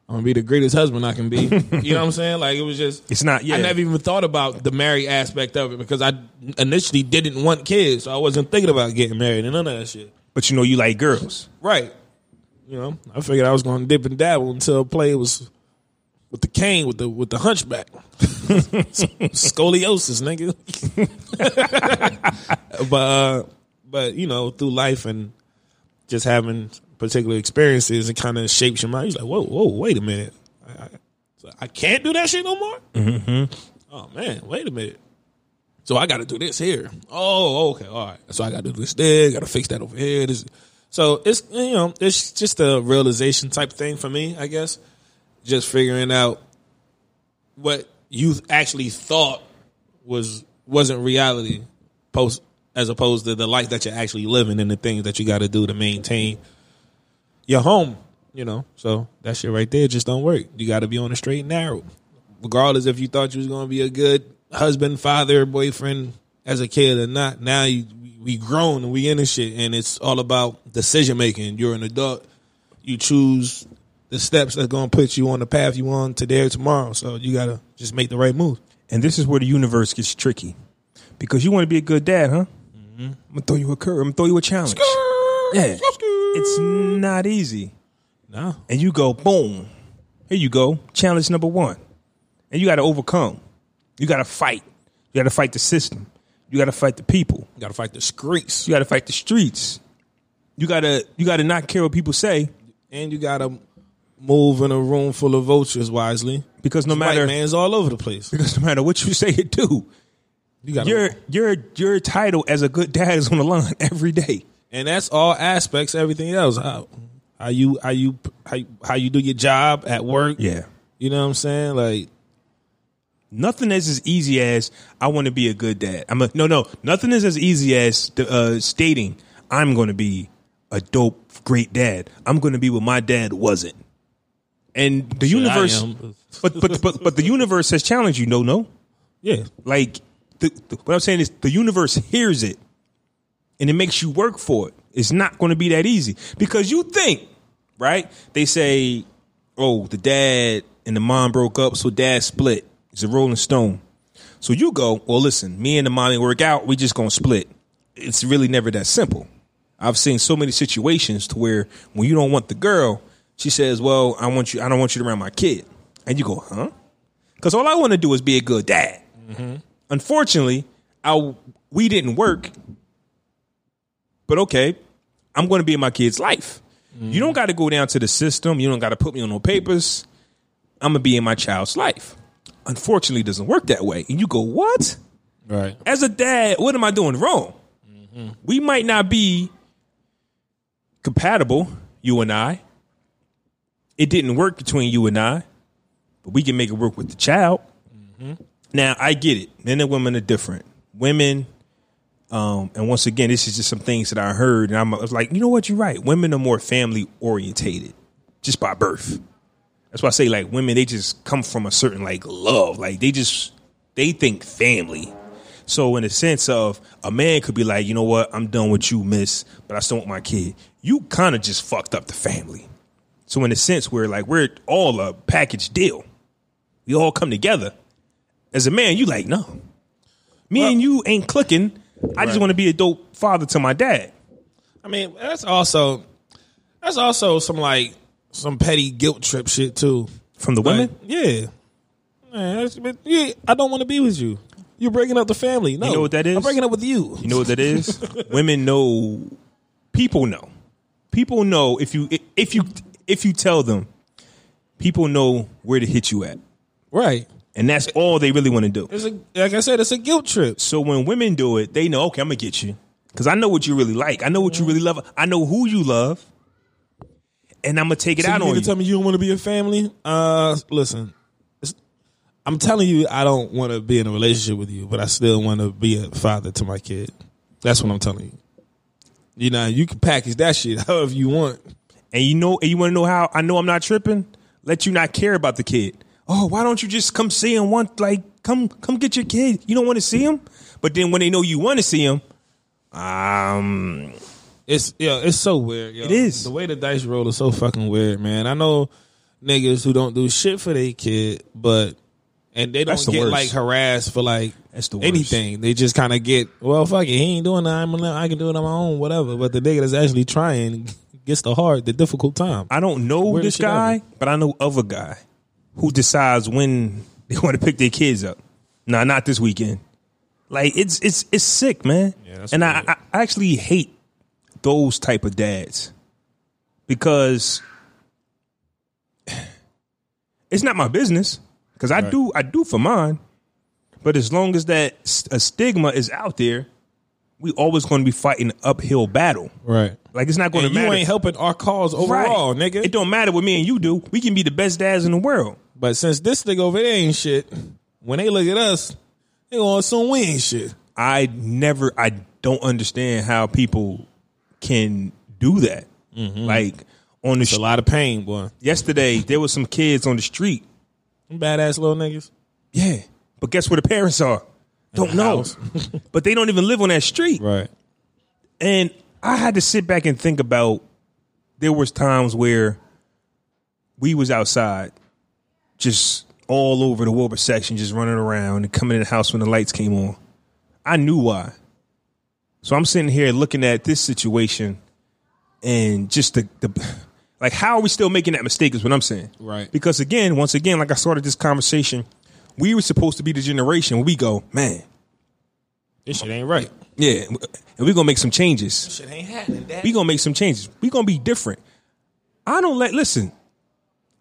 I'm gonna be the greatest husband I can be. you know what I'm saying? Like it was just it's not. Yeah, I never even thought about the married aspect of it because I initially didn't want kids, so I wasn't thinking about getting married and none of that shit. but you know you like girls. Right. You know, I figured I was to dip and dabble until play was with the cane with the with the hunchback, <laughs> scoliosis, nigga. <laughs> but uh, but you know, through life and just having particular experiences, it kind of shapes your mind. You're like, whoa, whoa, wait a minute, I, I, I can't do that shit no more. Mm-hmm. Oh man, wait a minute. So I got to do this here. Oh, okay, all right. So I got to do this there. Got to fix that over here. This, so it's you know it's just a realization type thing for me, I guess. Just figuring out what you actually thought was wasn't reality, post as opposed to the life that you're actually living and the things that you got to do to maintain your home. You know, so that shit right there just don't work. You got to be on the straight and narrow, regardless if you thought you was going to be a good husband, father, boyfriend as a kid or not. Now you, we grown and we in this shit, and it's all about decision making. You're an adult. You choose the steps that's going to put you on the path you want today or tomorrow. So you got to just make the right move. And this is where the universe gets tricky. Because you want to be a good dad, huh? Mm-hmm. I'm gonna throw you a curve. I'm gonna throw you a challenge. Yeah. It's not easy. No, And you go, boom. Here you go. Challenge number one. And you gotta overcome. You gotta fight. You gotta fight the system. You gotta fight the people. you got to fight the streets, You gotta fight the streets. You gotta you gotta not care what people say. and you got to move in a room full of vultures wisely. Because no White matter man's all over the place. <laughs> because no matter what you <laughs> say or do, You got your your your title as a good dad is on the line <laughs> every day. And that's all aspects. Everything else, how, how you how you how, how you do your job at work. Yeah. you know what I'm saying. Like Nothing is as easy as I want to be a good dad. I'm a no no. Nothing is as easy as uh, stating I'm going to be a dope great dad. I'm going to be what my dad wasn't. And the Shit, universe, <laughs> but but but but the universe has challenged you. No no. yeah, Like the, the, what I'm saying is the universe hears it and it makes you work for it. It's not going to be that easy because you think, right? They say, "Oh, the dad and the mom broke up, so dad split." It's a Rolling Stone. So you go, "Well, listen, me and the mom ain't work out. We just gonna split." It's really never that simple. I've seen so many situations to where when you don't want the girl, she says, "Well, I want you. I don't want you around my kid," and you go, "Huh?" Because all I want to do is be a good dad. Mm-hmm. Unfortunately, I we didn't work. But okay, I'm going to be in my kid's life. You don't got to go down to the system. You don't got to put me on no papers. I'm gonna be in my child's life. Unfortunately, it doesn't work that way. And you go, what? right. As a dad, what am I doing wrong? Mm-hmm. We might not be compatible, you and I. It didn't work between you and I, but we can make it work with the child. Mm-hmm. Now, I get it. Men and women are different. Women, um, and once again, this is just some things that I heard, and I'm, I was like, you know what? You're right. Women are more family orientated, just by birth. That's why I say like women, they just come from a certain like love, like they just they think family. So in the sense of a man could be like, you know what, I'm done with you, miss, but I still want my kid. You kind of just fucked up the family. So in a sense where like we're all a package deal, we all come together. As a man, you like no, me and you ain't clicking. I just want to be a dope father to my dad. I mean, that's also that's also some like some petty guilt trip shit too. From the women, yeah. Man, yeah, I don't want to be with you. You're breaking up the family. No, you know what that is? I'm breaking up with you. You know what that is? <laughs> Women know. People know. People know if you if you if you tell them, people know where to hit you at, right? And that's all they really want to do. It's a like I said, it's a guilt trip. So when women do it, they know. Okay, I'm gonna get you because I know what you really like. I know what you really love. I know who you love, and I'm gonna take it So out you on you. to tell me you don't want to be a family? Uh, listen, I'm telling you, I don't want to be in a relationship with you, but I still want to be a father to my kid. That's what I'm telling you. You know, you can package that shit <laughs> however you want. and you know, and you want to know how I know I'm not tripping? Let you not care about the kid. Oh, why don't you just come see him? One like, come, come get your kid. You don't want to see him, but then when they know you want to see him, um, It's yeah, it's so weird. Yo. It is. the way the dice roll is so fucking weird, man. I know niggas who don't do shit for their kid, but and they don't the get worst. like harassed for like That's the anything. They just kind of get well, fuck it, he ain't doing that. I'm gonna, I can do it on my own, whatever. But the nigga that's actually trying <laughs> gets the hard, the difficult time. I don't know Weirdest this guy, but I know other guy who decides when they <laughs> want to pick their kids up. Nah, not this weekend. Like it's it's it's sick, man. Yeah, and I. I actually hate those type of dads because <sighs> it's not my business. Because I do I do for mine, but as long as that s- a stigma is out there, we always going to be fighting an uphill battle. Right. Like it's not going to to you ain't helping our cause overall, Right. nigga. It don't matter what me and you do. We can be the best dads in the world. But since this nigga over there ain't shit, when they look at us, they gonna assume we ain't shit. I never, I don't understand how people can do that. Mm-hmm. Like on the It's a lot of pain, boy. yesterday, there was some kids on the street. Badass little niggas. Yeah, but guess where the parents are? Don't know. <laughs> but they don't even live on that street. Right. And I had to sit back and think about there was times where we was outside just all over the Wilbur section, just running around and coming in the house when the lights came on. I knew why. So I'm sitting here looking at this situation and just the, the like how are we still making that mistake is what I'm saying. Right. Because again, once again, like I started this conversation, we were supposed to be the generation where we go, man, This shit ain't right. yeah, and we're gonna make some changes. Shit ain't happening, Dad. We gonna make some changes. We gonna be different. I don't let listen.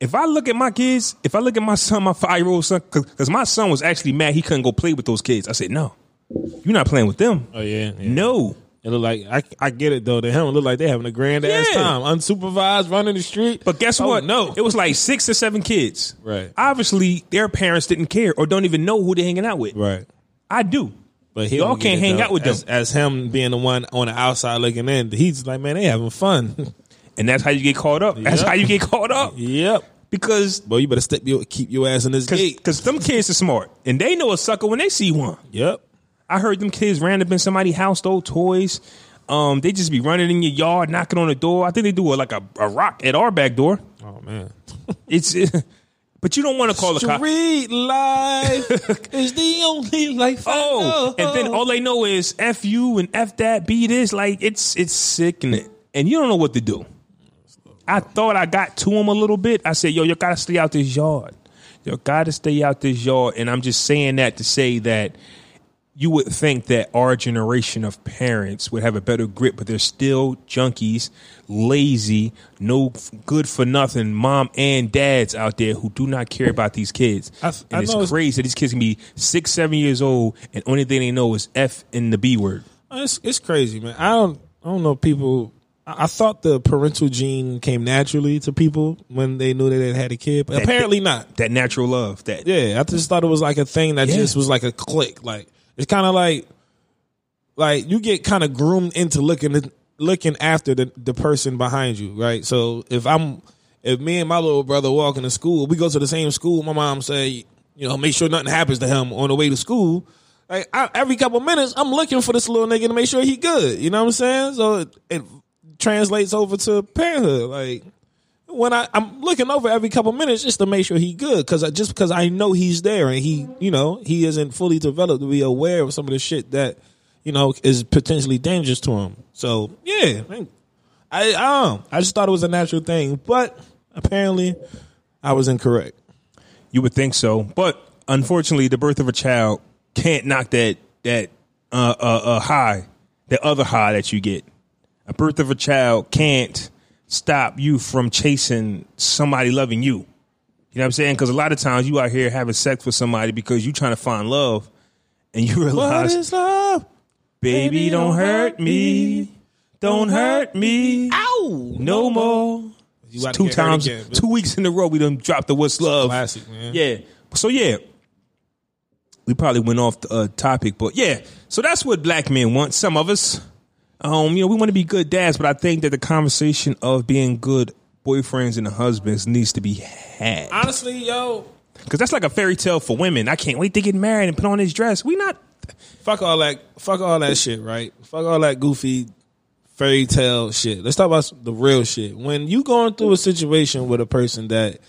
If I look at my kids, if I look at my son, my five year old son, because my son was actually mad he couldn't go play with those kids. I said no. You're not playing with them. Oh yeah, yeah. No. It look like I, I get it though. They him look like they having a grand ass Yeah. time, unsupervised, running the street. But guess Oh, what? No, It was like six or seven kids. Right. Obviously, their parents didn't care or don't even know who they're hanging out with. right. I do. But he Y'all can't hang though. out with as, them. as him being the one on the outside looking in. He's like, man, they having fun. And that's how you get caught up. <laughs> That's how you get caught up. yep. Because well, you better step your keep your ass in this gate. because them kids are smart. And they know a sucker when they see one. Yep. I heard them kids ran up in somebody's house, stole toys. Um, they just be running in your yard, knocking on the door. I think they do a, like a, a rock at our back door. Oh man. <laughs> It's, <laughs> but you don't want to call the cops. Street life <laughs> is the only life. I Oh, know. and then all they know is f you and f that, be this. Like it's it's sickening, and you don't know what to do. I thought I got to him a little bit. I said, "Yo, you gotta stay out this yard. You gotta stay out this yard." And I'm just saying that to say that you would think that our generation of parents would have a better grip, but they're still junkies, lazy, no good for nothing mom and dads out there who do not care about these kids. I- and I it's crazy that these kids can be six, seven years old, and only thing they know is F and the B word. It's it's crazy, man. I don't I don't know people. I, thought the parental gene came naturally to people when they knew that they had a kid, but apparently not. That natural love. That Yeah, I just thought it was like a thing that Yeah. just was like a click. Like it's kind of like like you get kind of groomed into looking looking after the the person behind you, right? So if I'm if me and my little brother walking to school, we go to the same school. My mom say, you know, make sure nothing happens to him on the way to school. Like I, every couple minutes, I'm looking for this little nigga to make sure he good. You know what I'm saying? So it, it translates over to parenthood. Like when I, I'm looking over every couple minutes just to make sure he good, because just because I know he's there and he, you know, he isn't fully developed to be aware of some of the shit that, you know, is potentially dangerous to him. So yeah, I, I, I. I just thought it was a natural thing, but apparently, I was incorrect. You would think so, but unfortunately, the birth of a child can't knock that that uh, uh, uh, high, that other high that you get. A birth of a child can't stop you from chasing somebody loving you. You know what I'm saying? Because a lot of times you out here having sex with somebody because you're trying to find love, and you <laughs> What realize, is love? baby, baby, don't hurt me, don't hurt me, Ow! no more. Two times, again, two weeks in a row, we done dropped the what's love. Classic, man. Yeah. So yeah, we probably went off the uh, topic, but yeah. So that's what black men want. Some of us, um, you know, we want to be good dads, but I think that the conversation of being good boyfriends and husbands needs to be had Honestly, yo, because that's like a fairy tale for women. I can't wait to get married and put on this dress. We not. fuck all that fuck all that shit, right? Fuck all that goofy fairy tale shit. Let's talk about the real shit. When you going through a situation with a person that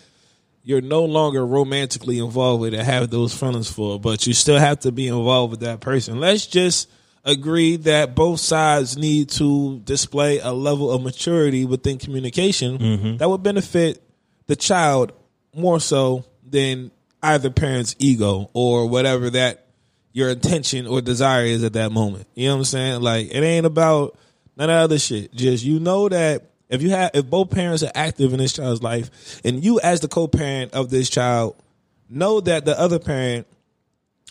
you're no longer romantically involved with and have those feelings for, but you still have to be involved with that person. Let's just agree that both sides need to display a level of maturity within communication mm-hmm. that would benefit the child more so than either parent's ego or whatever that your intention or desire is at that moment. You know what I'm saying? Like it ain't about none of that other shit. Just you know that if you have if both parents are active in this child's life and you as the co-parent of this child know that the other parent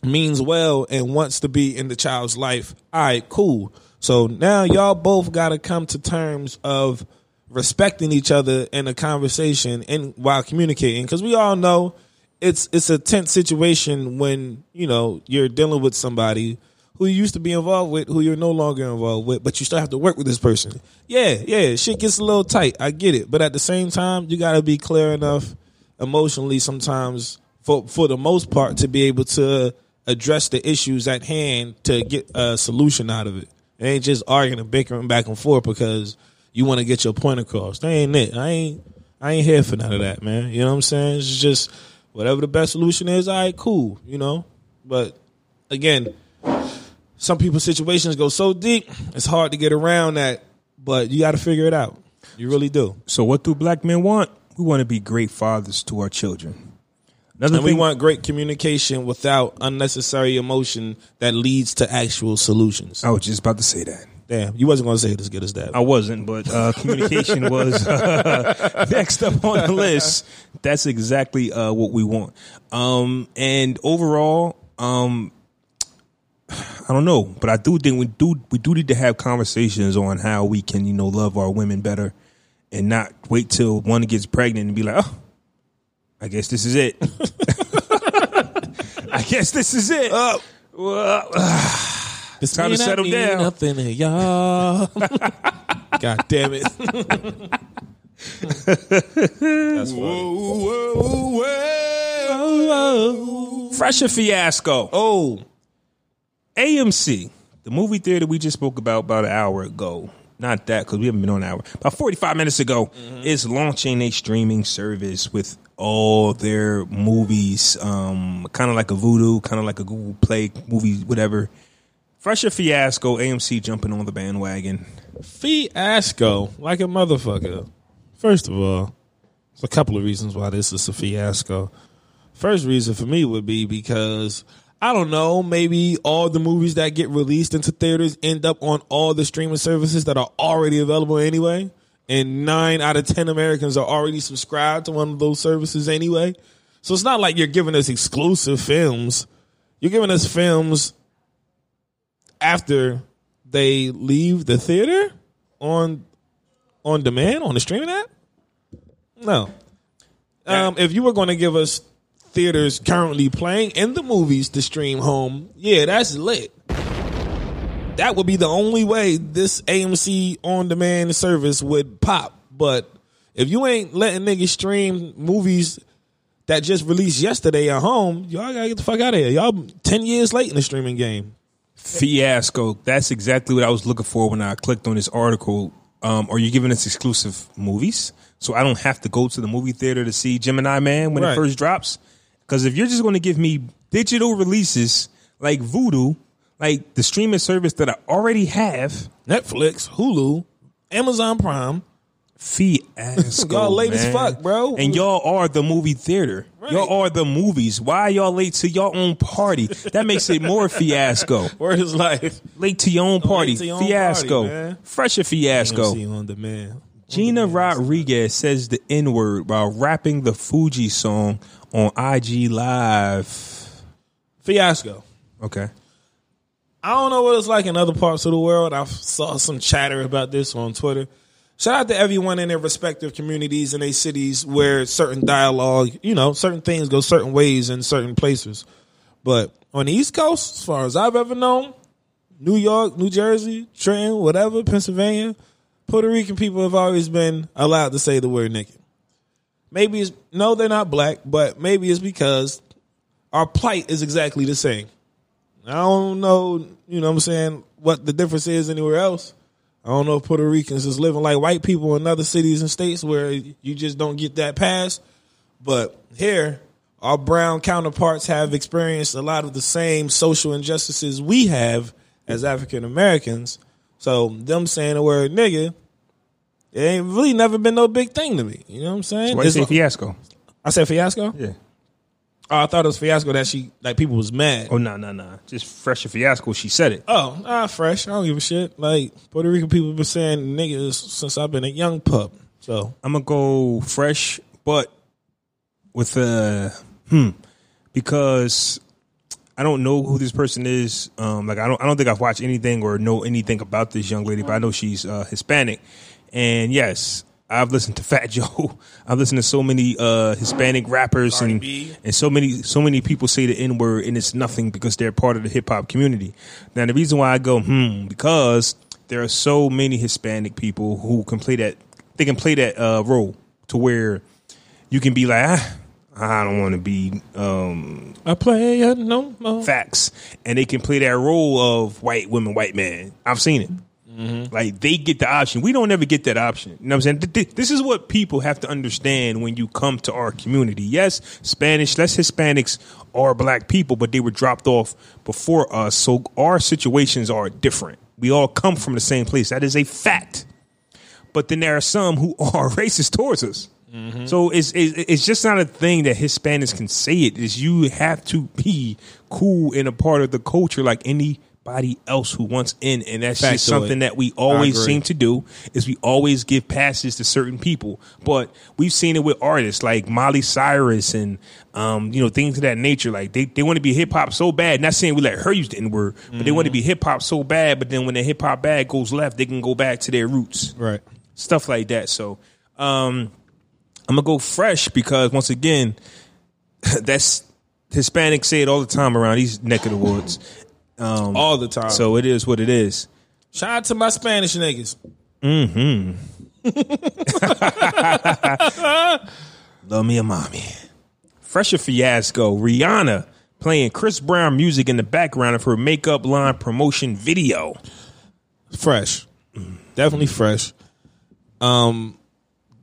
means well and wants to be in the child's life, all right, cool. So now y'all both got to come to terms of respecting each other in a conversation and while communicating. Because we all know it's it's a tense situation when you know you're dealing with somebody who you used to be involved with who you're no longer involved with but you still have to work with this person. Yeah yeah shit gets a little tight. I get it. But at the same time you got to be clear enough emotionally sometimes for for the most part to be able to address the issues at hand to get a solution out of it. It ain't just arguing and bickering back and forth because you want to get your point across. That ain't it. I ain't i ain't here for none of that man. You know what i'm saying? It's just whatever the best solution is all right cool you know? But again some people's situations go so deep it's hard to get around that but you got to figure it out. You really do. So what do black men want? We want to be great fathers to our children. Another and we want great communication without unnecessary emotion that leads to actual solutions I was just about to say that. damn you wasn't going to say it as good as that I wasn't, but uh, <laughs> communication was uh, <laughs> next up on the list. That's exactly uh, what we want. Um, and overall, um, I I don't know, but I do think we do we do need to have conversations on how we can you know love our women better, and not wait till one gets pregnant and be like, oh, I guess this is it. <laughs> I guess this is it. Uh, well, <sighs> It's time to settle down. Nothing to y'all. <laughs> God damn it. <laughs> That's funny. Fresh or fiasco. Oh, AMC, the movie theater we just spoke about about an hour ago. Not that because we haven't been on an hour. About forty five minutes ago, is launching a streaming service with all their movies, um, kind of like a Vudu, kind of like a Google Play movie, whatever. Fresh or fiasco. AMC jumping on the bandwagon. fiasco like a motherfucker. First of all, there's a couple of reasons why this is a fiasco. First reason for me would be because I don't know, maybe all the movies that get released into theaters end up on all the streaming services that are already available anyway. And nine out of 10 Americans are already subscribed to one of those services anyway. So it's not like you're giving us exclusive films. You're giving us films after they leave the theater on on demand on the streaming app? No. Um, if you were going to give us theaters currently playing in the movies to stream home, yeah, that's lit. That would be the only way this AMC on demand service would pop. But if you ain't letting niggas stream movies that just released yesterday at home, y'all gotta get the fuck out of here. Y'all ten years late in the streaming game. Fiasco. That's exactly what I was looking for when I clicked on this article. Um, are you giving us exclusive movies? So I don't have to go to the movie theater to see Gemini Man when Right. it first drops? Because if you're just going to give me digital releases like Vudu, like the streaming service that I already have, Netflix, Hulu, Amazon Prime. <laughs> fiasco. Y'all late as fuck, bro. And y'all are the movie theater. Right. Y'all are the movies. Why y'all late to your own party? That makes it more fiasco. <laughs> Word is life. Late to your own party. your own fiasco. party, man. Fresh or fiasco. AMC on demand. Gina Rodriguez says the N word while rapping the Fugees song on IG Live. Fiasco. Okay. I don't know what it's like in other parts of the world. I saw some chatter about this on Twitter. Shout out to everyone in their respective communities and their cities where certain dialogue, you know, certain things go certain ways in certain places. But on the East Coast, as far as I've ever known, New York, New Jersey, Trenton, whatever, Pennsylvania, Puerto Rican people have always been allowed to say the word nigga. Maybe it's no, they're not black, but maybe it's because our plight is exactly the same. I don't know, you know what I'm saying, what the difference is anywhere else. I don't know if Puerto Ricans is living like white people in other cities and states where you just don't get that pass. But here, our brown counterparts have experienced a lot of the same social injustices we have as African Americans. So them saying the word nigga, it ain't really never been no big thing to me. You know what I'm saying? Why you It's say like- fiasco? I said fiasco? Yeah. Oh, I thought it was fiasco that she like people was mad. Oh no no no! Just Fresh or fiasco. She said it. Oh, ah, fresh. I don't give a shit. Like Puerto Rican people been saying niggas since I've been a young pup. So I'm gonna go fresh, but with a hmm, because I don't know who this person is. Um, like I don't, I don't think I've watched anything or know anything about this young lady, but I know she's uh, Hispanic. And yes, I've listened to Fat <laughs> Joe. I've listened to so many uh, Hispanic rappers and and so many so many people say the N word and it's nothing because they're part of the hip hop community. Now the reason why I go hmm because there are so many Hispanic people who can play that they can play that uh, role to where you can be like ah, I don't want to be um, I play it no more. facts, and they can play that role of white women, white man. I've seen it. Mm-hmm. Like they get the option. We don't ever get that option. You know what I'm saying? Th- th- This is what people have to understand when you come to our community. Yes, Spanish, less Hispanics are black people, but they were dropped off before us. So our situations are different. We all come from the same place. That is a fact. But then there are some who <laughs> are racist towards us. Mm-hmm. So it's, it's it's just not a thing that Hispanics can say it. Is you have to be cool and a part of the culture like any everybody else who wants in, and that's just something that we always seem to do. Is we always give passes to certain people, but we've seen it with artists like Miley Cyrus and um, you know things of that nature. Like they, they want to be hip hop so bad. Not saying we let her use the N word, but they want to Mm-hmm. be hip hop so bad. But then when the hip hop bag goes left, they can go back to their roots Right. stuff like that. So um, I'm gonna go fresh because once again, <laughs> that's Hispanics say it all the time around these neck of the woods. All the time. So it is what it is. shout out to my Spanish niggas. Mm-hmm. Love me a mommy. Fresh or fiasco. Rihanna playing Chris Brown music in the background of her makeup line promotion video. Fresh. Definitely fresh. Um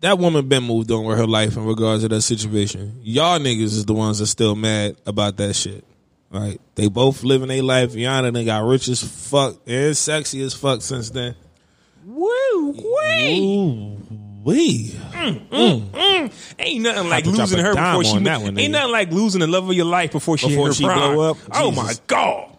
that woman been moved on with her life in regards to that situation. Y'all niggas is the ones that still mad about that shit. Right? They both living their life. Rihanna done got rich as fuck and sexy as fuck since then. Woo wee! Ooh, we. Mm, mm, mm. Ain't nothing like losing her before she that one, ain't nothing like losing the love of your life before she Before she prime. blow up? Oh my god!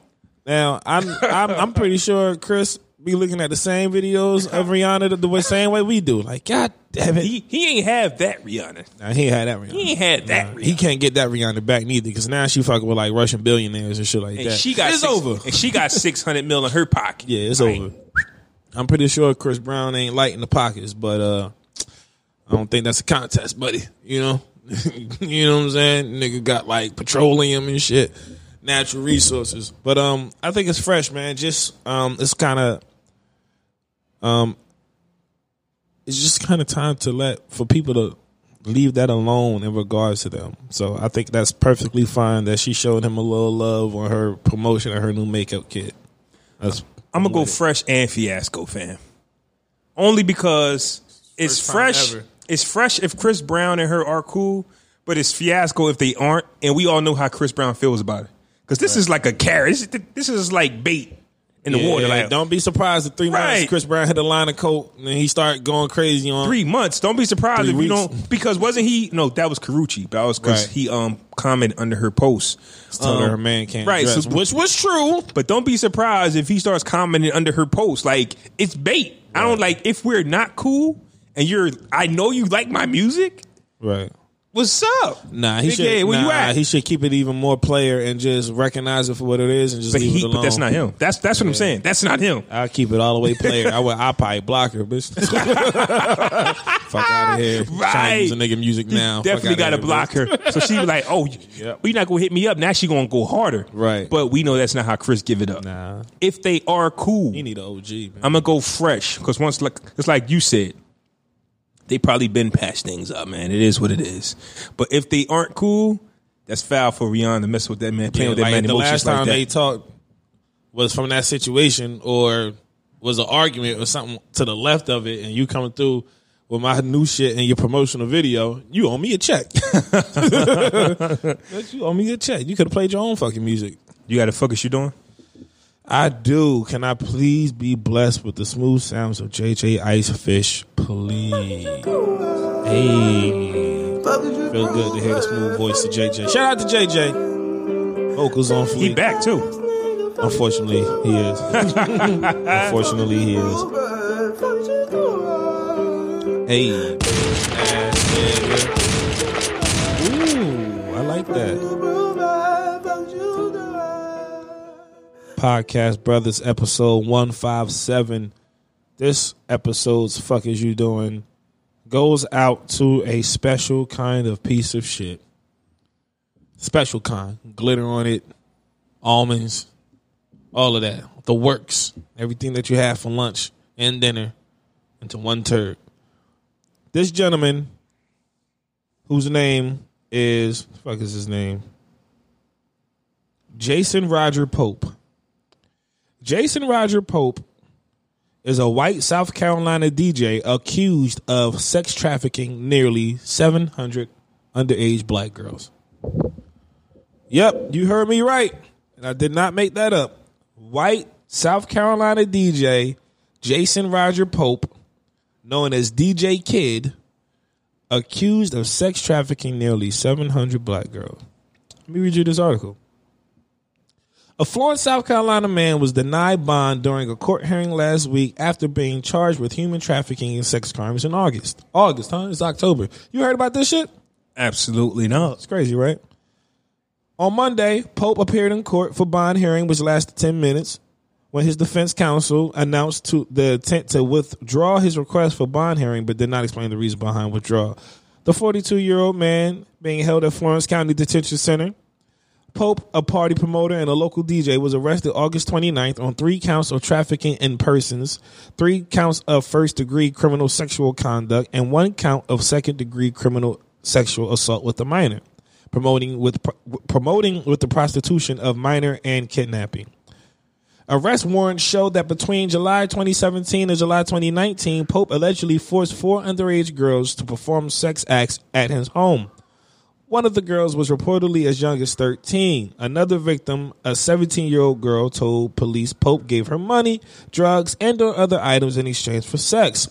Now I'm I'm I'm pretty sure Chris be looking at the same videos of Rihanna the, the same way we do. Like, God He he ain't have that Rihanna. Nah, he ain't had that Rihanna. He ain't had that. He can't get that Rihanna back neither because now she fucking with like Russian billionaires and shit like And that. she got it's six, over. And she got six hundred mil in her pocket. Yeah, it's Like, over. I'm pretty sure Chris Brown ain't light in the pockets, but uh I don't think that's a contest, buddy. You know, <laughs> you know what I'm saying? Nigga got like petroleum and shit, natural resources. But um, I think it's fresh, man. Just um, it's kind of um, it's just kind of time to let for people to leave that alone in regards to them. So I think that's perfectly fine that she showed him a little love on her promotion of her new makeup kit. That's I'm gonna go fresh and fiasco, fam. Only because it's First fresh. It's fresh if Chris Brown and her are cool, but it's fiasco if they aren't. And we all know how Chris Brown feels about it. Because this is like a carrot. This, this is like bait in the Yeah, water. Like don't be surprised if three Right. months Chris Brown hit a line of coke and then he started going crazy on three months. Don't be surprised if you don't because wasn't he? No, that was Karrueche. That was because Right. he um commented under her post. Um, her man can't right, dress, so- which was true. But don't be surprised if he starts commenting under her post. Like it's bait. I don't like if we're not cool and you're. I know you like my music. Right. What's up? Nah, he Big should. Ed, where nah, you at? He should keep it even more player and just recognize it for what it is and just but leave he, it alone. but that's not him. That's that's what I'm saying. That's not him. I'll keep it all the way player. I would. I probably block her, bitch. <laughs> Fuck out of here. Trying to Right. use a nigga music now. Definitely got to to block her. So she was like, "Oh, Yep. well, you're not gonna hit me up." Now she gonna go harder. Right. But we know that's not how Chris give it up. Nah, If they are cool, he need an OG man. I'm gonna go fresh because once like it's like you said, they probably been patched things up, man. It is what it is. But if they aren't cool, that's foul for Rihanna to mess with that man, playing Yeah, with that like man the last like time that. they talked was from that situation or was an argument or something to the left of it, and you coming through with my new shit and your promotional video, you owe me a check. <laughs> <laughs> You owe me a check. You could have played your own fucking music. you got the fuck is you doing? I do. Can I please be blessed with the smooth sounds of JJ Icefish, please? Hey. Feel good to hear the smooth voice of JJ. Shout out to JJ. Vocals on He back too. Unfortunately, he is. <laughs> Unfortunately, he is. Hey. Ooh, I like that. Podcast Brothers, episode 157. This episode's Fuck Is You Doing goes out to a special kind of piece of shit. Special kind. Glitter on it, almonds, all of that. The works. Everything that you have for lunch and dinner into one turd. This gentleman, whose name is, fuck is his name? Jason Roger Pope. Jason Roger Pope is a white South Carolina DJ accused of sex trafficking nearly 700 underage black girls. Yep, you heard me right. And I did not make that up. White South Carolina DJ Jason Roger Pope, known as DJ Kid, accused of sex trafficking nearly 700 black girls. Let me read you this article. A Florence, South Carolina man was denied bond during a court hearing last week after being charged with human trafficking and sex crimes in August. August, huh? It's October. You heard about this shit? Absolutely not. It's crazy, right? On Monday, Pope appeared in court for bond hearing, which lasted 10 minutes, when his defense counsel announced to the intent to withdraw his request for bond hearing, but did not explain the reason behind withdrawal. The 42 year old man being held at Florence County Detention Center Pope, a party promoter and a local DJ, was arrested August 29th on three counts of trafficking in persons, three counts of first degree criminal sexual conduct, and one count of second degree criminal sexual assault with a minor, promoting with promoting with the prostitution of minor and kidnapping. Arrest warrants showed that between July 2017 and July 2019, Pope allegedly forced four underage girls to perform sex acts at his home. One of the girls was reportedly as young as 13. Another victim, a 17 year old girl, told police Pope gave her money, drugs, and or other items in exchange for sex.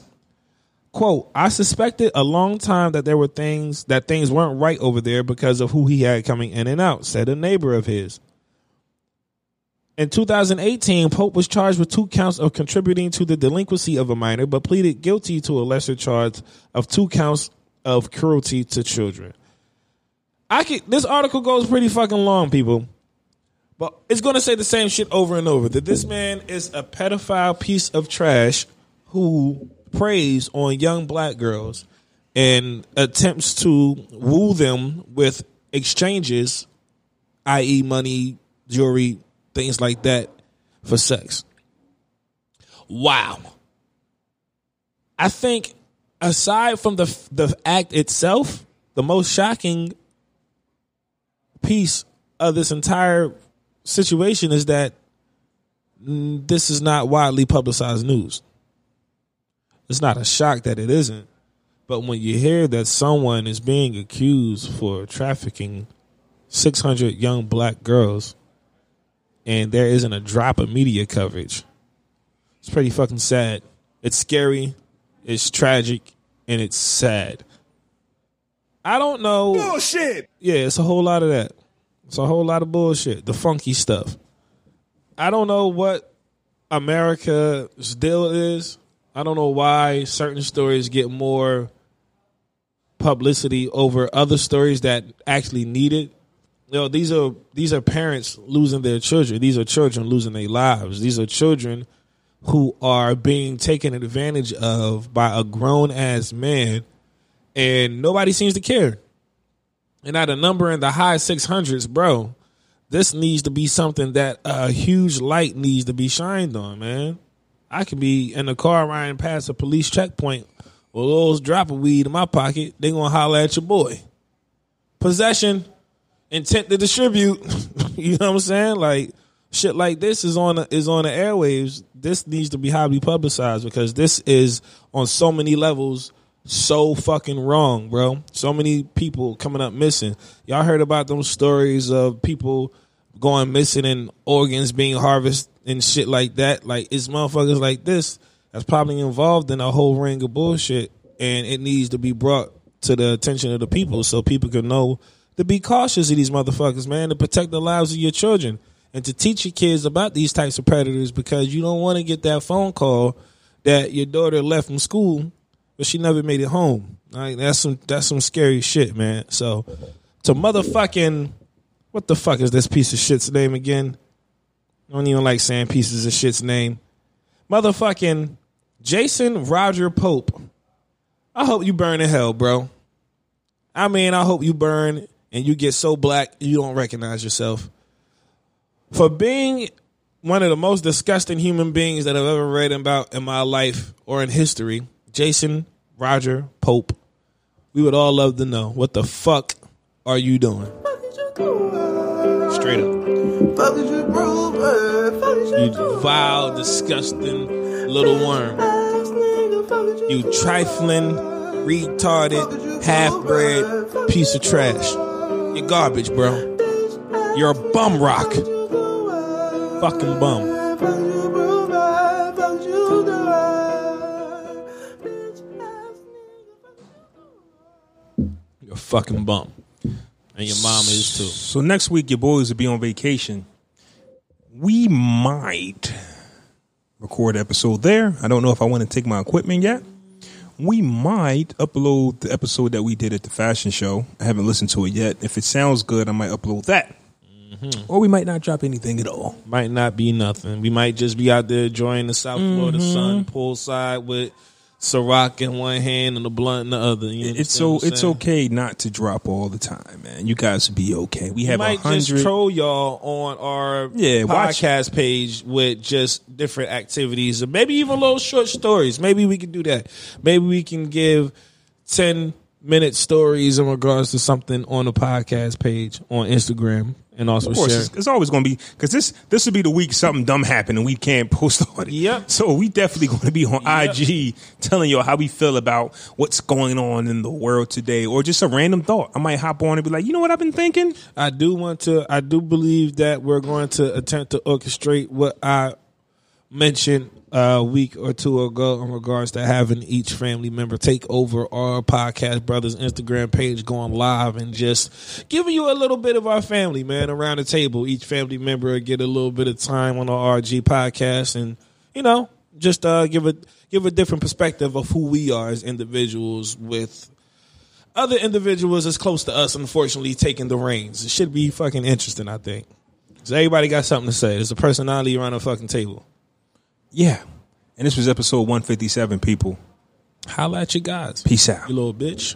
Quote, I suspected a long time that there were things that things weren't right over there because of who he had coming in and out, said a neighbor of his. In 2018, Pope was charged with two counts of contributing to the delinquency of a minor, but pleaded guilty to a lesser charge of two counts of cruelty to children. I can. This article goes pretty fucking long, people, but it's going to say the same shit over and over. That this man is a pedophile piece of trash who preys on young black girls and attempts to woo them with exchanges, i.e., money, jewelry, things like that, for sex. Wow. I think aside from the the act itself, the most shocking piece of this entire situation is that mm, this is not widely publicized news. It's not a shock that it isn't. But when you hear that someone is being accused for trafficking 600 young black girls and there isn't a drop of media coverage, it's pretty fucking sad. It's scary, it's tragic, and it's sad. I don't know. Bullshit. Yeah, it's a whole lot of that. It's a whole lot of bullshit. The funky stuff. I don't know what America's deal is. I don't know why certain stories get more publicity over other stories that actually need it. You know, these are these are parents losing their children. These are children losing their lives. These are children who are being taken advantage of by a grown ass man and nobody seems to care. And at a number in the high 600s, bro, this needs to be something that a huge light needs to be shined on, man. I could be in the car riding past a police checkpoint with a little drop of weed in my pocket. They gonna holler at your boy. Possession, intent to distribute. <laughs> you know what I'm saying? Like shit like this is on the, is on the airwaves. This needs to be highly publicized because this is on so many levels so fucking wrong, bro. So many people coming up missing. Y'all heard about those stories of people going missing and organs being harvested and shit like that. Like it's motherfuckers like this that's probably involved in a whole ring of bullshit, and it needs to be brought to the attention of the people so people can know to be cautious of these motherfuckers, man, to protect the lives of your children and to teach your kids about these types of predators because you don't want to get that phone call that your daughter left from school but she never made it home. Right? That's some that's some scary shit, man. So to motherfucking what the fuck is this piece of shit's name again? I don't even like saying pieces of shit's name. Motherfucking Jason Roger Pope. I hope you burn in hell, bro. I mean, I hope you burn and you get so black you don't recognize yourself. For being one of the most disgusting human beings that I've ever read about in my life or in history Jason, Roger, Pope, we would all love to know what the fuck are you doing? Straight up. You vile, disgusting little worm. You trifling, retarded, half bred piece of trash. You're garbage, bro. You're a bum rock. Fucking bum. Fucking bum. And your mom is too. So next week your boys will be on vacation. we might record an episode there. I don't know if I want to take my equipment yet. We might upload the episode that we did at the fashion show. I haven't listened to it yet. If it sounds good, I might upload that. Or we might not drop anything at all. Might not be nothing. We might just be out there enjoying the South Florida Mm-hmm. sun poolside with Ciroc in one hand and a blunt in the other. You It's so it's okay not to drop all the time, man. You guys be okay. We have a might just hundred. troll y'all on our Yeah, watch- podcast page with just different activities, or maybe even little short stories. Maybe we can do that. Maybe we can give ten minute stories in regards to something on the podcast page on Instagram, and also Of course, share. it's, it's always going to be because this this will be the week something dumb happened and we can't <laughs> post on it. Yep. So we definitely <laughs> going to be on Yep. IG telling you how we feel about what's going on in the world today, or just a random thought. I might hop on and be like, you know what I've been thinking. I do want to. I do believe that we're going to attempt to orchestrate what I mentioned a week or two ago in regards to having each family member take over our podcast brothers Instagram page, going live and just giving you a little bit of our family, man, around the table. Each family member get a little bit of time on our RG podcast, and you know, just uh, give a give a different perspective of who we are as individuals with other individuals as close to us, unfortunately, taking the reins. It should be fucking interesting, I think. So everybody got something to say. There's a personality around the fucking table. Yeah. And this was episode one fifty seven. People, Holla at you guys. peace out. You little bitch.